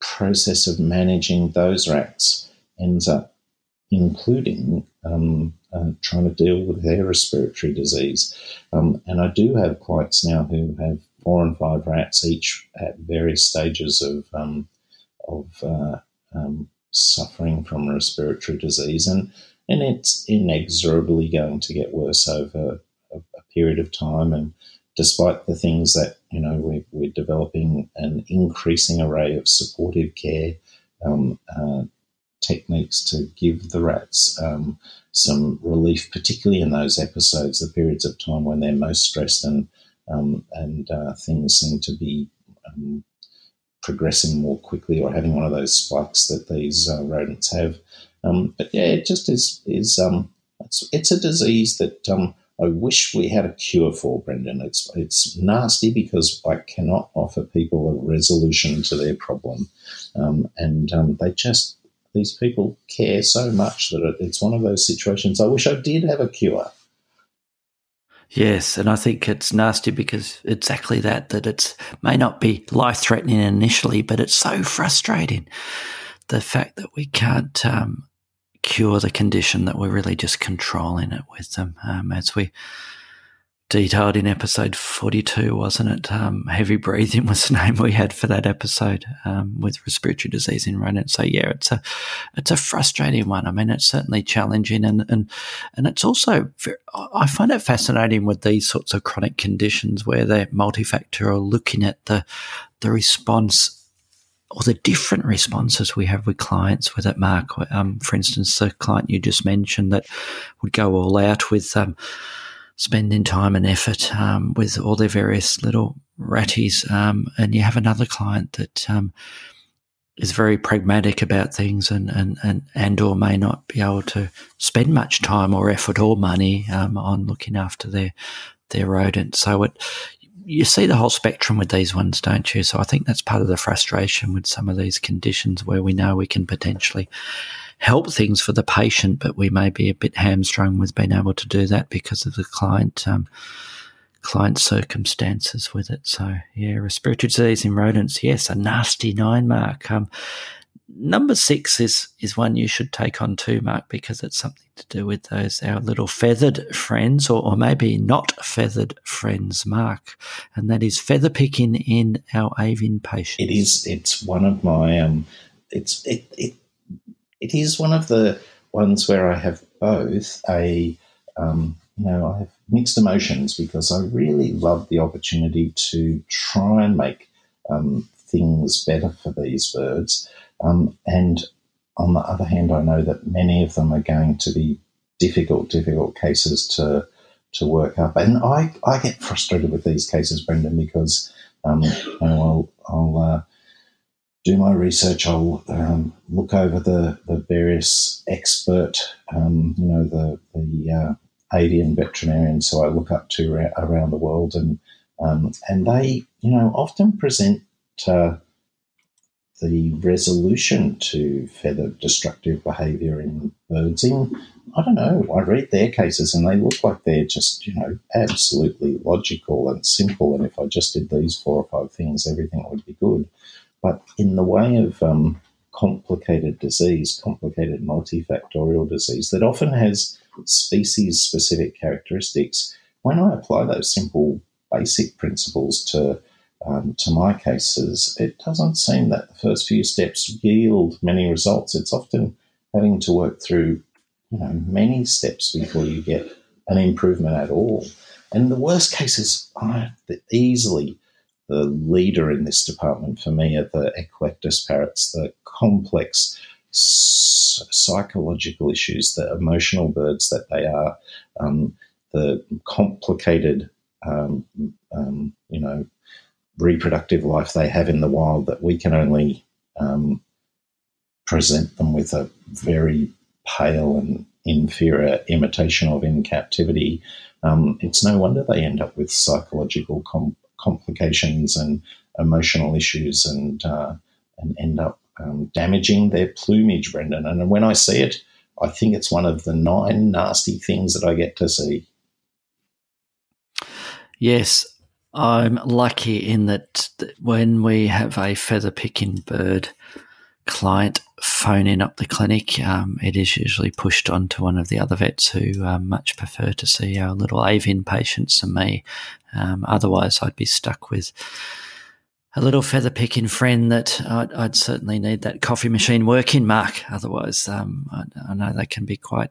process of managing those rats ends up including um, uh, trying to deal with their respiratory disease. Um, and I do have clients now who have four and five rats, each at various stages of um, of uh, um, suffering from respiratory disease, and and it's inexorably going to get worse over a, a period of time. And despite the things that you know we're, we're developing an increasing array of supportive care um, uh, techniques to give the rats um, some relief, particularly in those episodes, the periods of time when they're most stressed and um, and uh, things seem to be um, progressing more quickly or having one of those spikes that these uh, rodents have. Um, but yeah, it just is is um, it's it's a disease that um, I wish we had a cure for, Brendan. It's it's nasty because I cannot offer people a resolution to their problem, um, and um, they just these people care so much that it's one of those situations. I wish I did have a cure. Yes, and I think it's nasty because exactly that that it may not be life threatening initially, but it's so frustrating. The fact that we can't um, cure the condition that we're really just controlling it with them, um, as we detailed in episode 42, wasn't it? Um, heavy breathing was the name we had for that episode um, with respiratory disease in rodents. So yeah, it's a it's a frustrating one. I mean, it's certainly challenging, and and and it's also I find it fascinating with these sorts of chronic conditions where they're multifactorial, looking at the the response or the different responses we have with clients with it, Mark. Um, for instance, the client you just mentioned that would go all out with um, spending time and effort um, with all their various little ratties. Um, and you have another client that um, is very pragmatic about things and, and, and, and or may not be able to spend much time or effort or money um, on looking after their their rodent. So it you see the whole spectrum with these ones, don't you? So I think that's part of the frustration with some of these conditions where we know we can potentially help things for the patient, but we may be a bit hamstrung with being able to do that because of the client um, client circumstances with it. So yeah, respiratory disease in rodents, yes, a nasty nine mark. Um, number six is is one you should take on too, Mark, because it's something to do with those our little feathered friends, or, or maybe not feathered friends, Mark, and that is feather picking in our avian patients. It is. It's one of my. Um, it's it, it it is one of the ones where I have both a, um, you know, I have mixed emotions because I really love the opportunity to try and make um, things better for these birds. Um, and on the other hand, I know that many of them are going to be difficult, difficult cases to to work up. And I, I get frustrated with these cases, Brendan, because um, you know, I'll, I'll uh, do my research. I'll um, look over the, the various expert, um, you know, the, the uh, avian veterinarians who I look up to ra- around the world, and um, and they, you know, often present uh, the resolution to feather destructive behaviour in birds in, I don't know, I read their cases and they look like they're just, you know, absolutely logical and simple. And if I just did these four or five things, everything would be good. But in the way of um, complicated disease, complicated multifactorial disease that often has species specific characteristics, when I apply those simple basic principles to um, to my cases, it doesn't seem that the first few steps yield many results. It's often having to work through you know many steps before you get an improvement at all. And the worst cases are easily the leader in this department for me are the eclectus parrots, the complex psychological issues, the emotional birds that they are, um, the complicated, um, um, you know, reproductive life they have in the wild that we can only um, present them with a very pale and inferior imitation of in captivity. Um, it's no wonder they end up with psychological com- complications and emotional issues and uh, and end up um, damaging their plumage, Brendan. And when I see it, I think it's one of the nine nasty things that I get to see. Yes, I'm lucky in that when we have a feather picking bird client phoning up the clinic, um, it is usually pushed on to one of the other vets who um, much prefer to see our little avian patients than me. Um, otherwise, I'd be stuck with a little feather picking friend that I'd, I'd, certainly need that coffee machine working, Mark. Otherwise, um, I, I, know they can be quite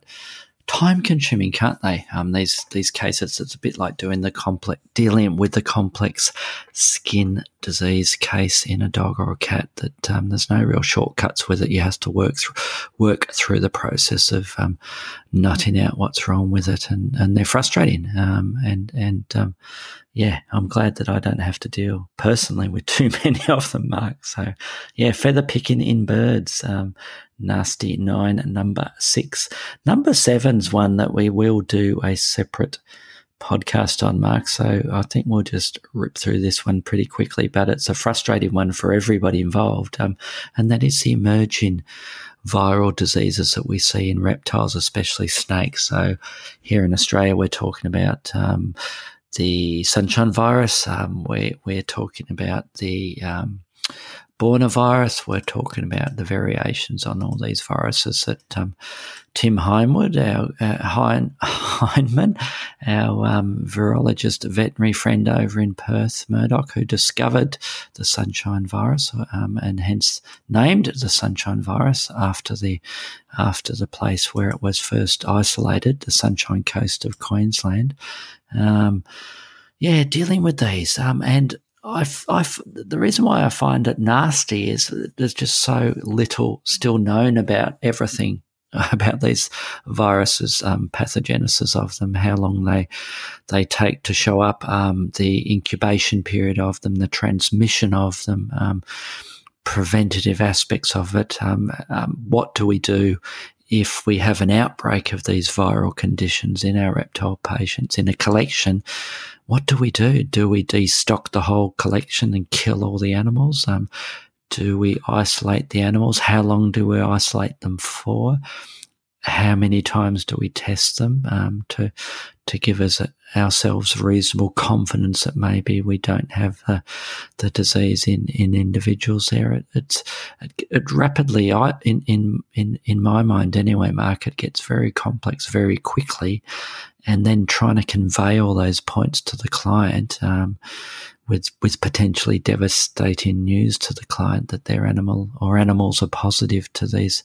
time consuming, can't they? Um, these these cases, it's a bit like doing the complex, dealing with the complex skin disease case in a dog or a cat. That um, there's no real shortcuts with it. You have to work through work through the process of um, nutting out what's wrong with it, and and they're frustrating. Um, and and um, yeah, I'm glad that I don't have to deal personally with too many of them, Mark. So, yeah, feather picking in birds, um, nasty nine, number six. Number seven's one that we will do a separate podcast on, Mark. So I think we'll just rip through this one pretty quickly, but it's a frustrating one for everybody involved. Um, and that is the emerging viral diseases that we see in reptiles, especially snakes. So here in Australia, we're talking about um, the sunshine virus. Um, we're, we're talking about the um, Borna virus. We're talking about the variations on all these viruses that um, Tim Hindwood, our uh, hein, our um, virologist, veterinary friend over in Perth, Murdoch, who discovered the sunshine virus um, and hence named the sunshine virus after the after the place where it was first isolated, the Sunshine Coast of Queensland. Um, yeah, dealing with these. Um, and I, I, the reason why I find it nasty is that there's just so little still known about everything about these viruses, um, pathogenesis of them, how long they they take to show up, um, the incubation period of them, the transmission of them, um, preventative aspects of it. Um, um, what do we do if we have an outbreak of these viral conditions in our reptile patients in a collection, what do we do? Do we destock the whole collection and kill all the animals? Um, do we isolate the animals? How long do we isolate them for? How many times do we test them um, to to give us a, ourselves reasonable confidence that maybe we don't have the, the disease in, in individuals there? It, it's it, it rapidly, I, in in in in my mind anyway, Mark, it gets very complex very quickly, and then trying to convey all those points to the client. Um, with with potentially devastating news to the client that their animal or animals are positive to these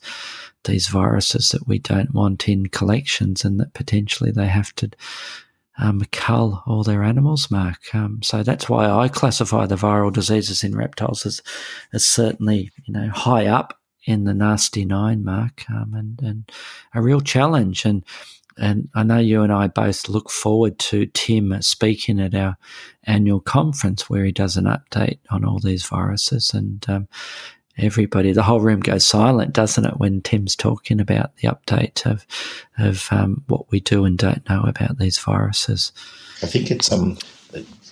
these viruses that we don't want in collections, and that potentially they have to um, cull all their animals, Mark. Um, so that's why I classify the viral diseases in reptiles as, as certainly you know high up in the nasty nine, Mark, um, and and a real challenge and and I know you and I both look forward to Tim speaking at our annual conference where he does an update on all these viruses. And um, everybody, the whole room goes silent, doesn't it, when Tim's talking about the update of of um, what we do and don't know about these viruses. I think it's um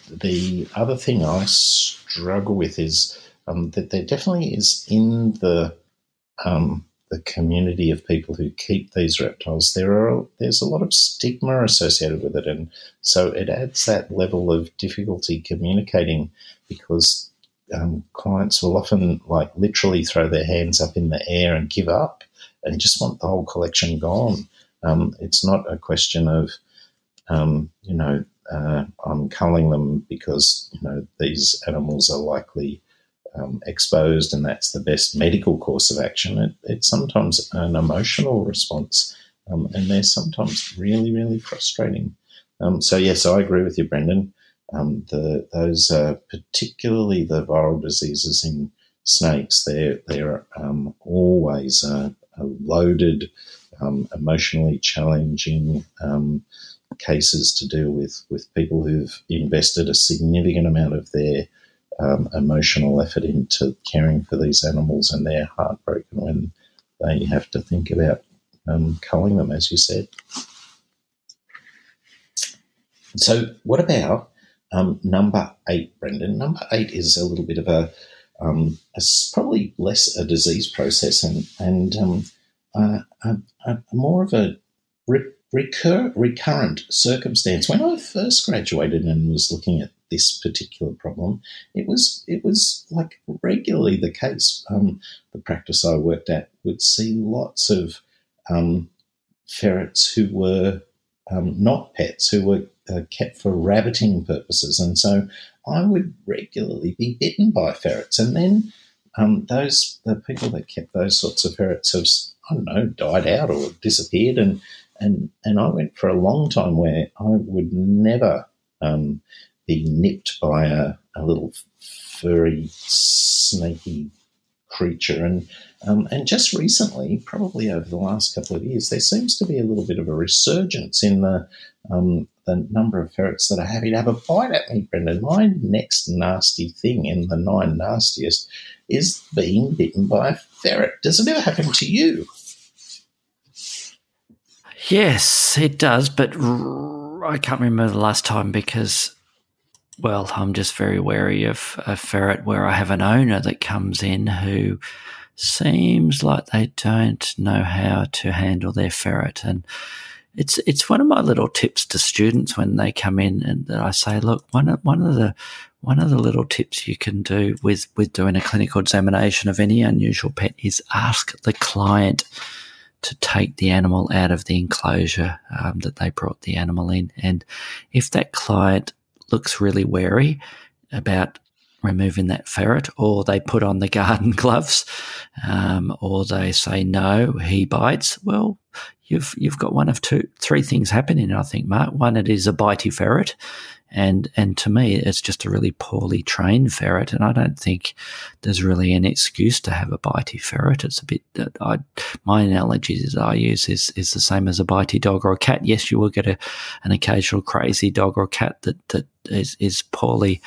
the other thing I struggle with is um, that there definitely is in the um, the community of people who keep these reptiles, there are there's a lot of stigma associated with it, and so it adds that level of difficulty communicating because um, clients will often like literally throw their hands up in the air and give up and just want the whole collection gone. Um, it's not a question of um, you know uh, I'm culling them because you know these animals are likely um, exposed, and that's the best medical course of action. It, it's sometimes an emotional response, um, and they're sometimes really, really frustrating. Um, so yes, I agree with you, Brendan. Um, the those uh, particularly the viral diseases in snakes, they're they're um, always uh, loaded, um, emotionally challenging cases to deal with with people who've invested a significant amount of their um, emotional effort into caring for these animals, and they're heartbroken when they have to think about um, culling them, as you said. So, what about um, number eight, Brendan? Number eight is a little bit of a, um, a probably less a disease process and and um, a, a, more of a recur, recurrent circumstance. When I first graduated and was looking at this particular problem, it was it was like regularly the case. Um, the practice I worked at would see lots of um, ferrets who were um, not pets, who were uh, kept for rabbiting purposes, and so I would regularly be bitten by ferrets, and then um, those the people that kept those sorts of ferrets have I don't know died out or disappeared, and and and I went for a long time where I would never um, be nipped by a, a little furry, snaky creature. And um, and just recently, probably over the last couple of years, there seems to be a little bit of a resurgence in the um, the number of ferrets that are happy to have a bite at me, Brendan. My next nasty thing in the nine nastiest is being bitten by a ferret. Does it ever happen to you? Yes, it does, but I can't remember the last time because, well, I'm just very wary of a ferret where I have an owner that comes in who seems like they don't know how to handle their ferret. And it's it's one of my little tips to students when they come in and I say, look, one of one of the one of the little tips you can do with with doing a clinical examination of any unusual pet is ask the client to take the animal out of the enclosure um, that they brought the animal in. And if that client looks really wary about removing that ferret, or they put on the garden gloves, um, or they say no, he bites. Well, you've you've got one of two, three things happening. I think, Mark. One, it is a bitey ferret, and and to me, it's just a really poorly trained ferret, and I don't think there's really an excuse to have a bitey ferret. It's a bit. That I, my analogy that I use is is the same as a bitey dog or a cat. Yes, you will get a, an occasional crazy dog or cat that that is is poorly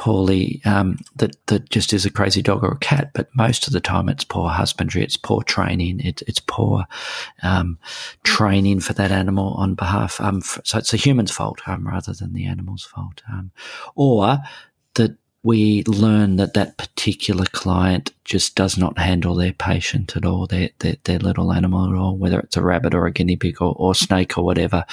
poorly um, that that just is a crazy dog or a cat, but most of the time it's poor husbandry, it's poor training, it, it's poor um, training for that animal on behalf. Um, so it's a human's fault um, rather than the animal's fault, um, or that we learn that that particular client just does not handle their patient at all, their, their, their little animal at all, whether it's a rabbit or a guinea pig or, or snake or whatever,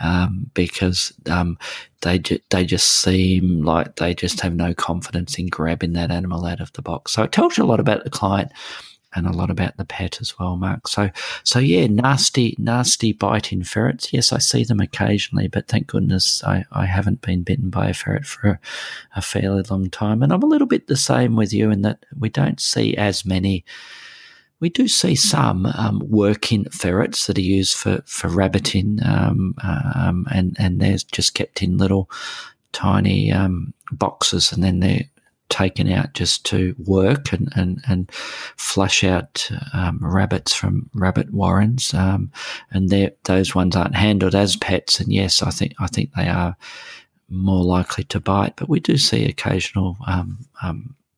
um, because um, they, ju- they just seem like they just have no confidence in grabbing that animal out of the box. So it tells you a lot about the client and a lot about the pet as well, Mark. So, so yeah, nasty, nasty biting ferrets. Yes, I see them occasionally, but thank goodness I, I haven't been bitten by a ferret for a, a fairly long time. And I'm a little bit the same with you in that we don't see as many. We do see some um, working ferrets that are used for for rabbiting, um, um, and and they're just kept in little tiny um, boxes, and then they're taken out just to work and, and, and flush out um, rabbits from rabbit warrens. Um, and those ones aren't handled as pets. And yes, I think I think they are more likely to bite. But we do see occasional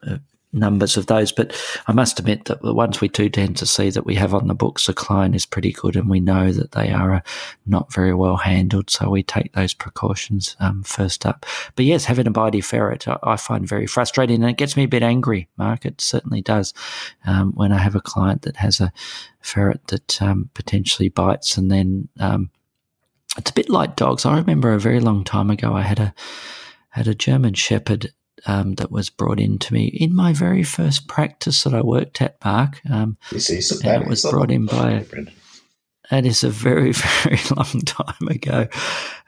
uh, numbers of those. But I must admit that the ones we do tend to see that we have on the books, the client is pretty good, and we know that they are uh, not very well handled. So we take those precautions um, first up. But yes, having a bitey ferret, I, I, find very frustrating, and it gets me a bit angry. Mark, it certainly does. Um, when I have a client that has a ferret that um, potentially bites, and then um, it's a bit like dogs. I remember a very long time ago, I had a had a German Shepherd um, that was brought in to me in my very first practice that I worked at, Mark. Um, this is and it was brought in by that is a very, very long time ago.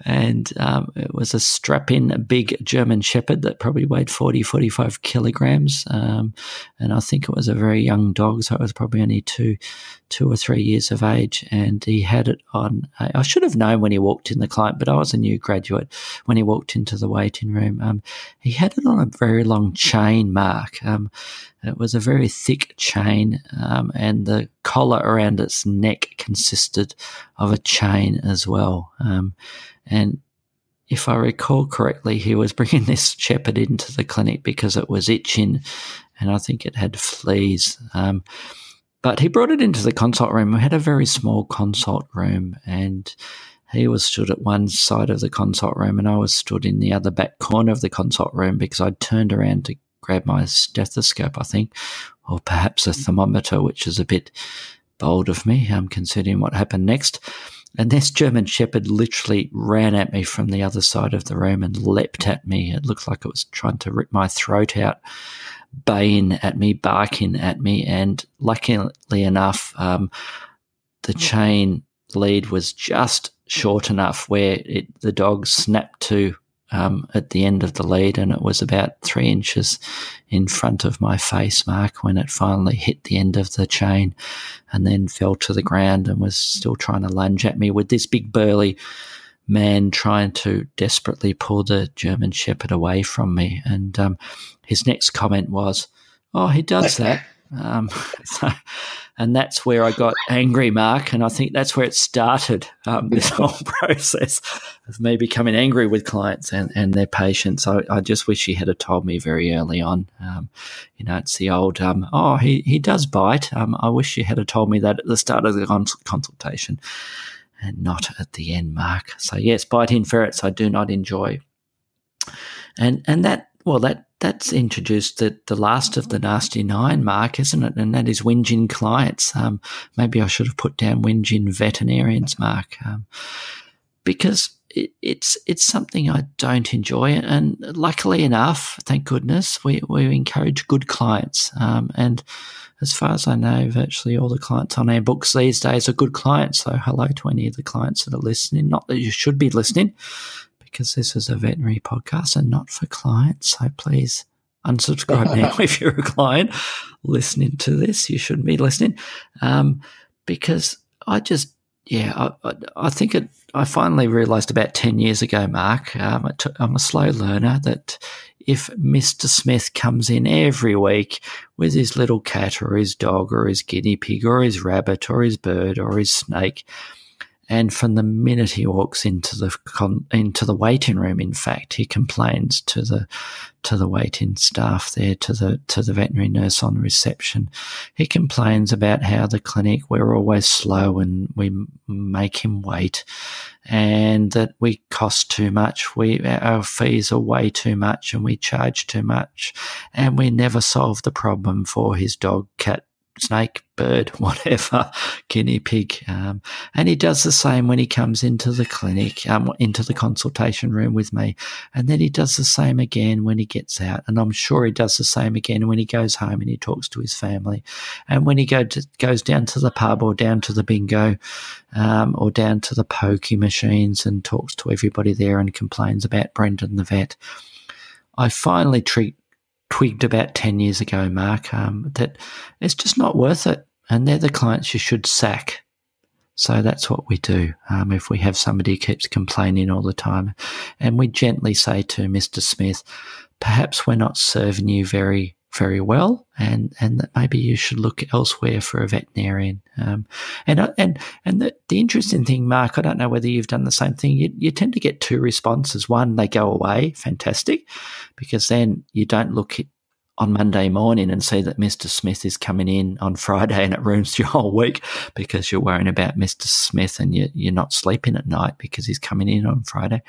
And um, it was a strap in big German Shepherd that probably weighed 40, 45 kilograms. Um, and I think it was a very young dog, so it was probably only two, two or three years of age. And he had it on, I should have known when he walked in the client, but I was a new graduate when he walked into the waiting room. Um, he had it on a very long chain mark. Um, it was a very thick chain, um, and the collar around its neck consisted of a chain as well. Um, and if I recall correctly, he was bringing this shepherd into the clinic because it was itching, and I think it had fleas. But he brought it into the consult room. We had a very small consult room, and he was stood at one side of the consult room, and I was stood in the other back corner of the consult room because I'd turned around to grab my stethoscope, I think, or perhaps a thermometer, which is a bit bold of me, I'm considering what happened next. And this German Shepherd literally ran at me from the other side of the room and leapt at me. It looked like it was trying to rip my throat out, baying at me, barking at me. And luckily enough, um, the chain lead was just short enough where it, the dog snapped to um, at the end of the lead, and it was about three inches in front of my face mark when it finally hit the end of the chain and then fell to the ground and was still trying to lunge at me with this big burly man trying to desperately pull the German Shepherd away from me. And um, his next comment was, Oh, he does that. Um, so, and that's where I got angry, Mark. And I think that's where it started um, this whole process of me becoming angry with clients and, and their patients. I, I just wish he had told me very early on. Um, you know, it's the old, um, oh, he, he does bite. Um, I wish you had told me that at the start of the cons- consultation and not at the end, Mark. So, yes, biting ferrets I do not enjoy. And, and that, well, that that's introduced the, the last of the nasty nine, Mark, isn't it? And that is whinging clients. Um, maybe I should have put down whinging veterinarians, Mark, um, because it, it's it's something I don't enjoy. And luckily enough, thank goodness, we, we encourage good clients. Um, and as far as I know, virtually all the clients on our books these days are good clients. So hello to any of the clients that are listening. Not that you should be listening, because this is a veterinary podcast and not for clients. So please unsubscribe now if you're a client listening to this. You shouldn't be listening um, because I just, yeah, I, I, I, think it. I finally realised about ten years ago, Mark. Um, t- I'm a slow learner that if Mr. Smith comes in every week with his little cat or his dog or his guinea pig or his rabbit or his bird or his snake and from the minute he walks into the con- into the waiting room, in fact, he complains to the to the waiting staff there, to the to the veterinary nurse on reception. He complains about how the clinic we're always slow and we make him wait, and that we cost too much. We our fees are way too much, and we charge too much, and we never solve the problem for his dog, cat, snake, bird, whatever, guinea pig. Um, and he does the same when he comes into the clinic, um, into the consultation room with me. And then he does the same again when he gets out. And I'm sure he does the same again when he goes home and he talks to his family. And when he go to, goes down to the pub or down to the bingo um, or down to the pokey machines and talks to everybody there and complains about Brendan the vet. I finally treat twigged about 10 years ago, Mark, um, that it's just not worth it. And they're the clients you should sack. So that's what we do. Um, if we have somebody who keeps complaining all the time, and we gently say to Mr. Smith, perhaps we're not serving you very very well, and and maybe you should look elsewhere for a veterinarian. Um, and uh, and and the, the interesting thing, Mark, I don't know whether you've done the same thing. You, you tend to get two responses. One, they go away, fantastic, because then you don't look on Monday morning and see that Mr. Smith is coming in on Friday and it ruins your whole week because you're worrying about Mr. Smith and you, you're not sleeping at night because he's coming in on Friday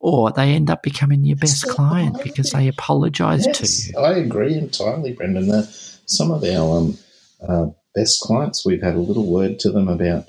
or they end up becoming your best client because they apologise yes, to you. I agree entirely, Brendan. Some of our um, uh, best clients, we've had a little word to them about.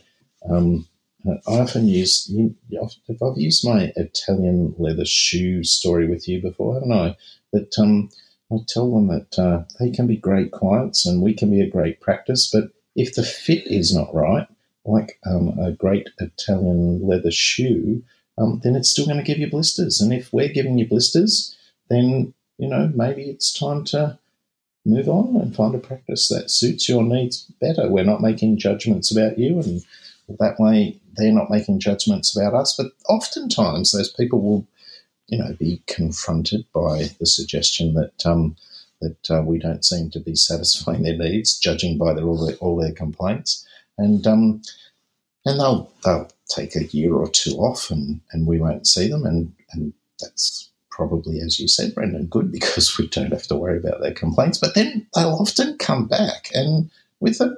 Um, I often use, if I've used my Italian leather shoe story with you before, haven't I? That um, I tell them that uh, they can be great clients and we can be a great practice, but if the fit is not right, like um, a great Italian leather shoe, um, then it's still going to give you blisters. And if we're giving you blisters, then you know maybe it's time to move on and find a practice that suits your needs better. We're not making judgments about you, and that way they're not making judgments about us. But oftentimes, those people will, you know, be confronted by the suggestion that um, that uh, we don't seem to be satisfying their needs, judging by their all their, all their complaints, and um, and they'll they'll take a year or two off, and, and we won't see them, and and that's probably, as you said, Brendan, good because we don't have to worry about their complaints. But then they'll often come back and with a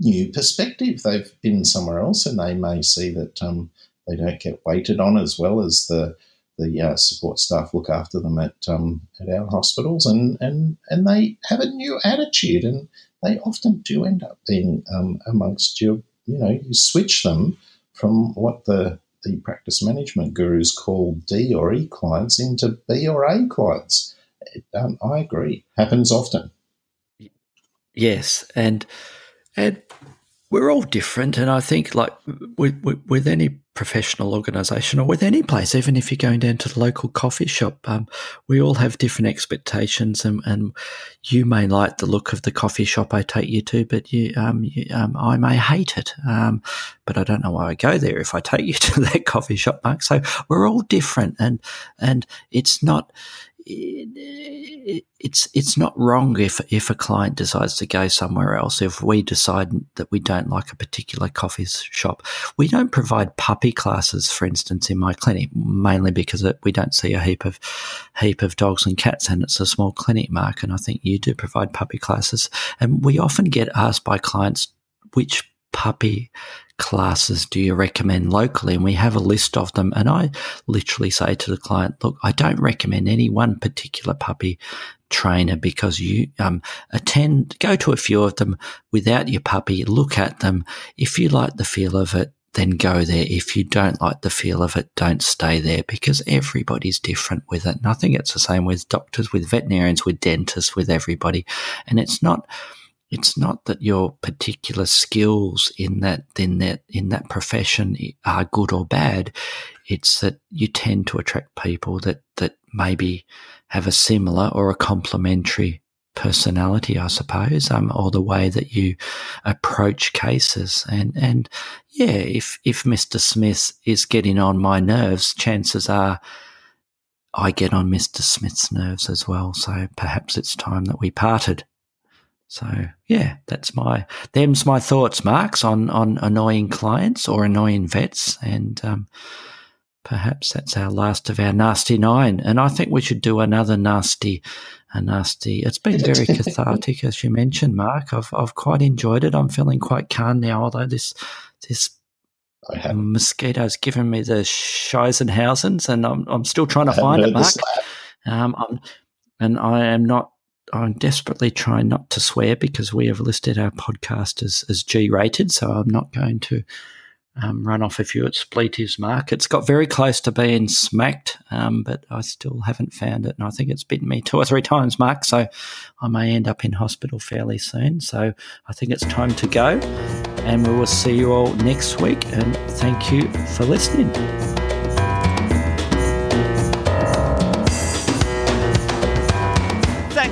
new perspective. They've been somewhere else and they may see that um, they don't get waited on as well as the the uh, support staff look after them at um, at our hospitals, and, and and they have a new attitude, and they often do end up being um, amongst your, you know, you switch them from what the the practice management gurus call D or E clients into B or A clients. Um, I agree, happens often. Yes, and and we're all different, and I think like with, with, with any professional organisation or with any place, even if you're going down to the local coffee shop, um, we all have different expectations, and, and you may like the look of the coffee shop I take you to, but you, um, you, um, I may hate it. Um, but I don't know why I go there if I take you to that coffee shop, Mark. So we're all different, and and it's not it's it's not wrong if if a client decides to go somewhere else. If we decide that we don't like a particular coffee shop, we don't provide puppy classes, for instance, in my clinic, mainly because we don't see a heap of heap of dogs and cats, and it's a small clinic, Mark. And I think you do provide puppy classes, and we often get asked by clients which puppy classes do you recommend locally? And we have a list of them. And I literally say to the client, look, I don't recommend any one particular puppy trainer because you um, attend, go to a few of them without your puppy, look at them. If you like the feel of it, then go there. If you don't like the feel of it, don't stay there because everybody's different with it. And I think it's the same with doctors, with veterinarians, with dentists, with everybody. And it's not, it's not that your particular skills in that in that in that profession are good or bad. It's that you tend to attract people that that maybe have a similar or a complementary personality, I suppose, um, or the way that you approach cases. And and yeah, if if Mr. Smith is getting on my nerves, chances are I get on Mr. Smith's nerves as well. So perhaps it's time that we parted. So yeah, that's my them's my thoughts, Marks, on on annoying clients or annoying vets, and um, perhaps that's our last of our nasty nine. And I think we should do another nasty, a nasty. It's been very cathartic, as you mentioned, Mark. I've I've quite enjoyed it. I'm feeling quite calm now, although this this mosquito's given me the Scheisenhausens, and I'm I'm still trying to find it, Mark. Um, I'm, and I am not I'm desperately trying not to swear because we have listed our podcast as, as G rated, so I'm not going to um, run off a few expletives, Mark. It's got very close to being smacked, um, but I still haven't found it, and I think it's bitten me two or three times, Mark. So I may end up in hospital fairly soon. So I think it's time to go, and we will see you all next week. And thank you for listening.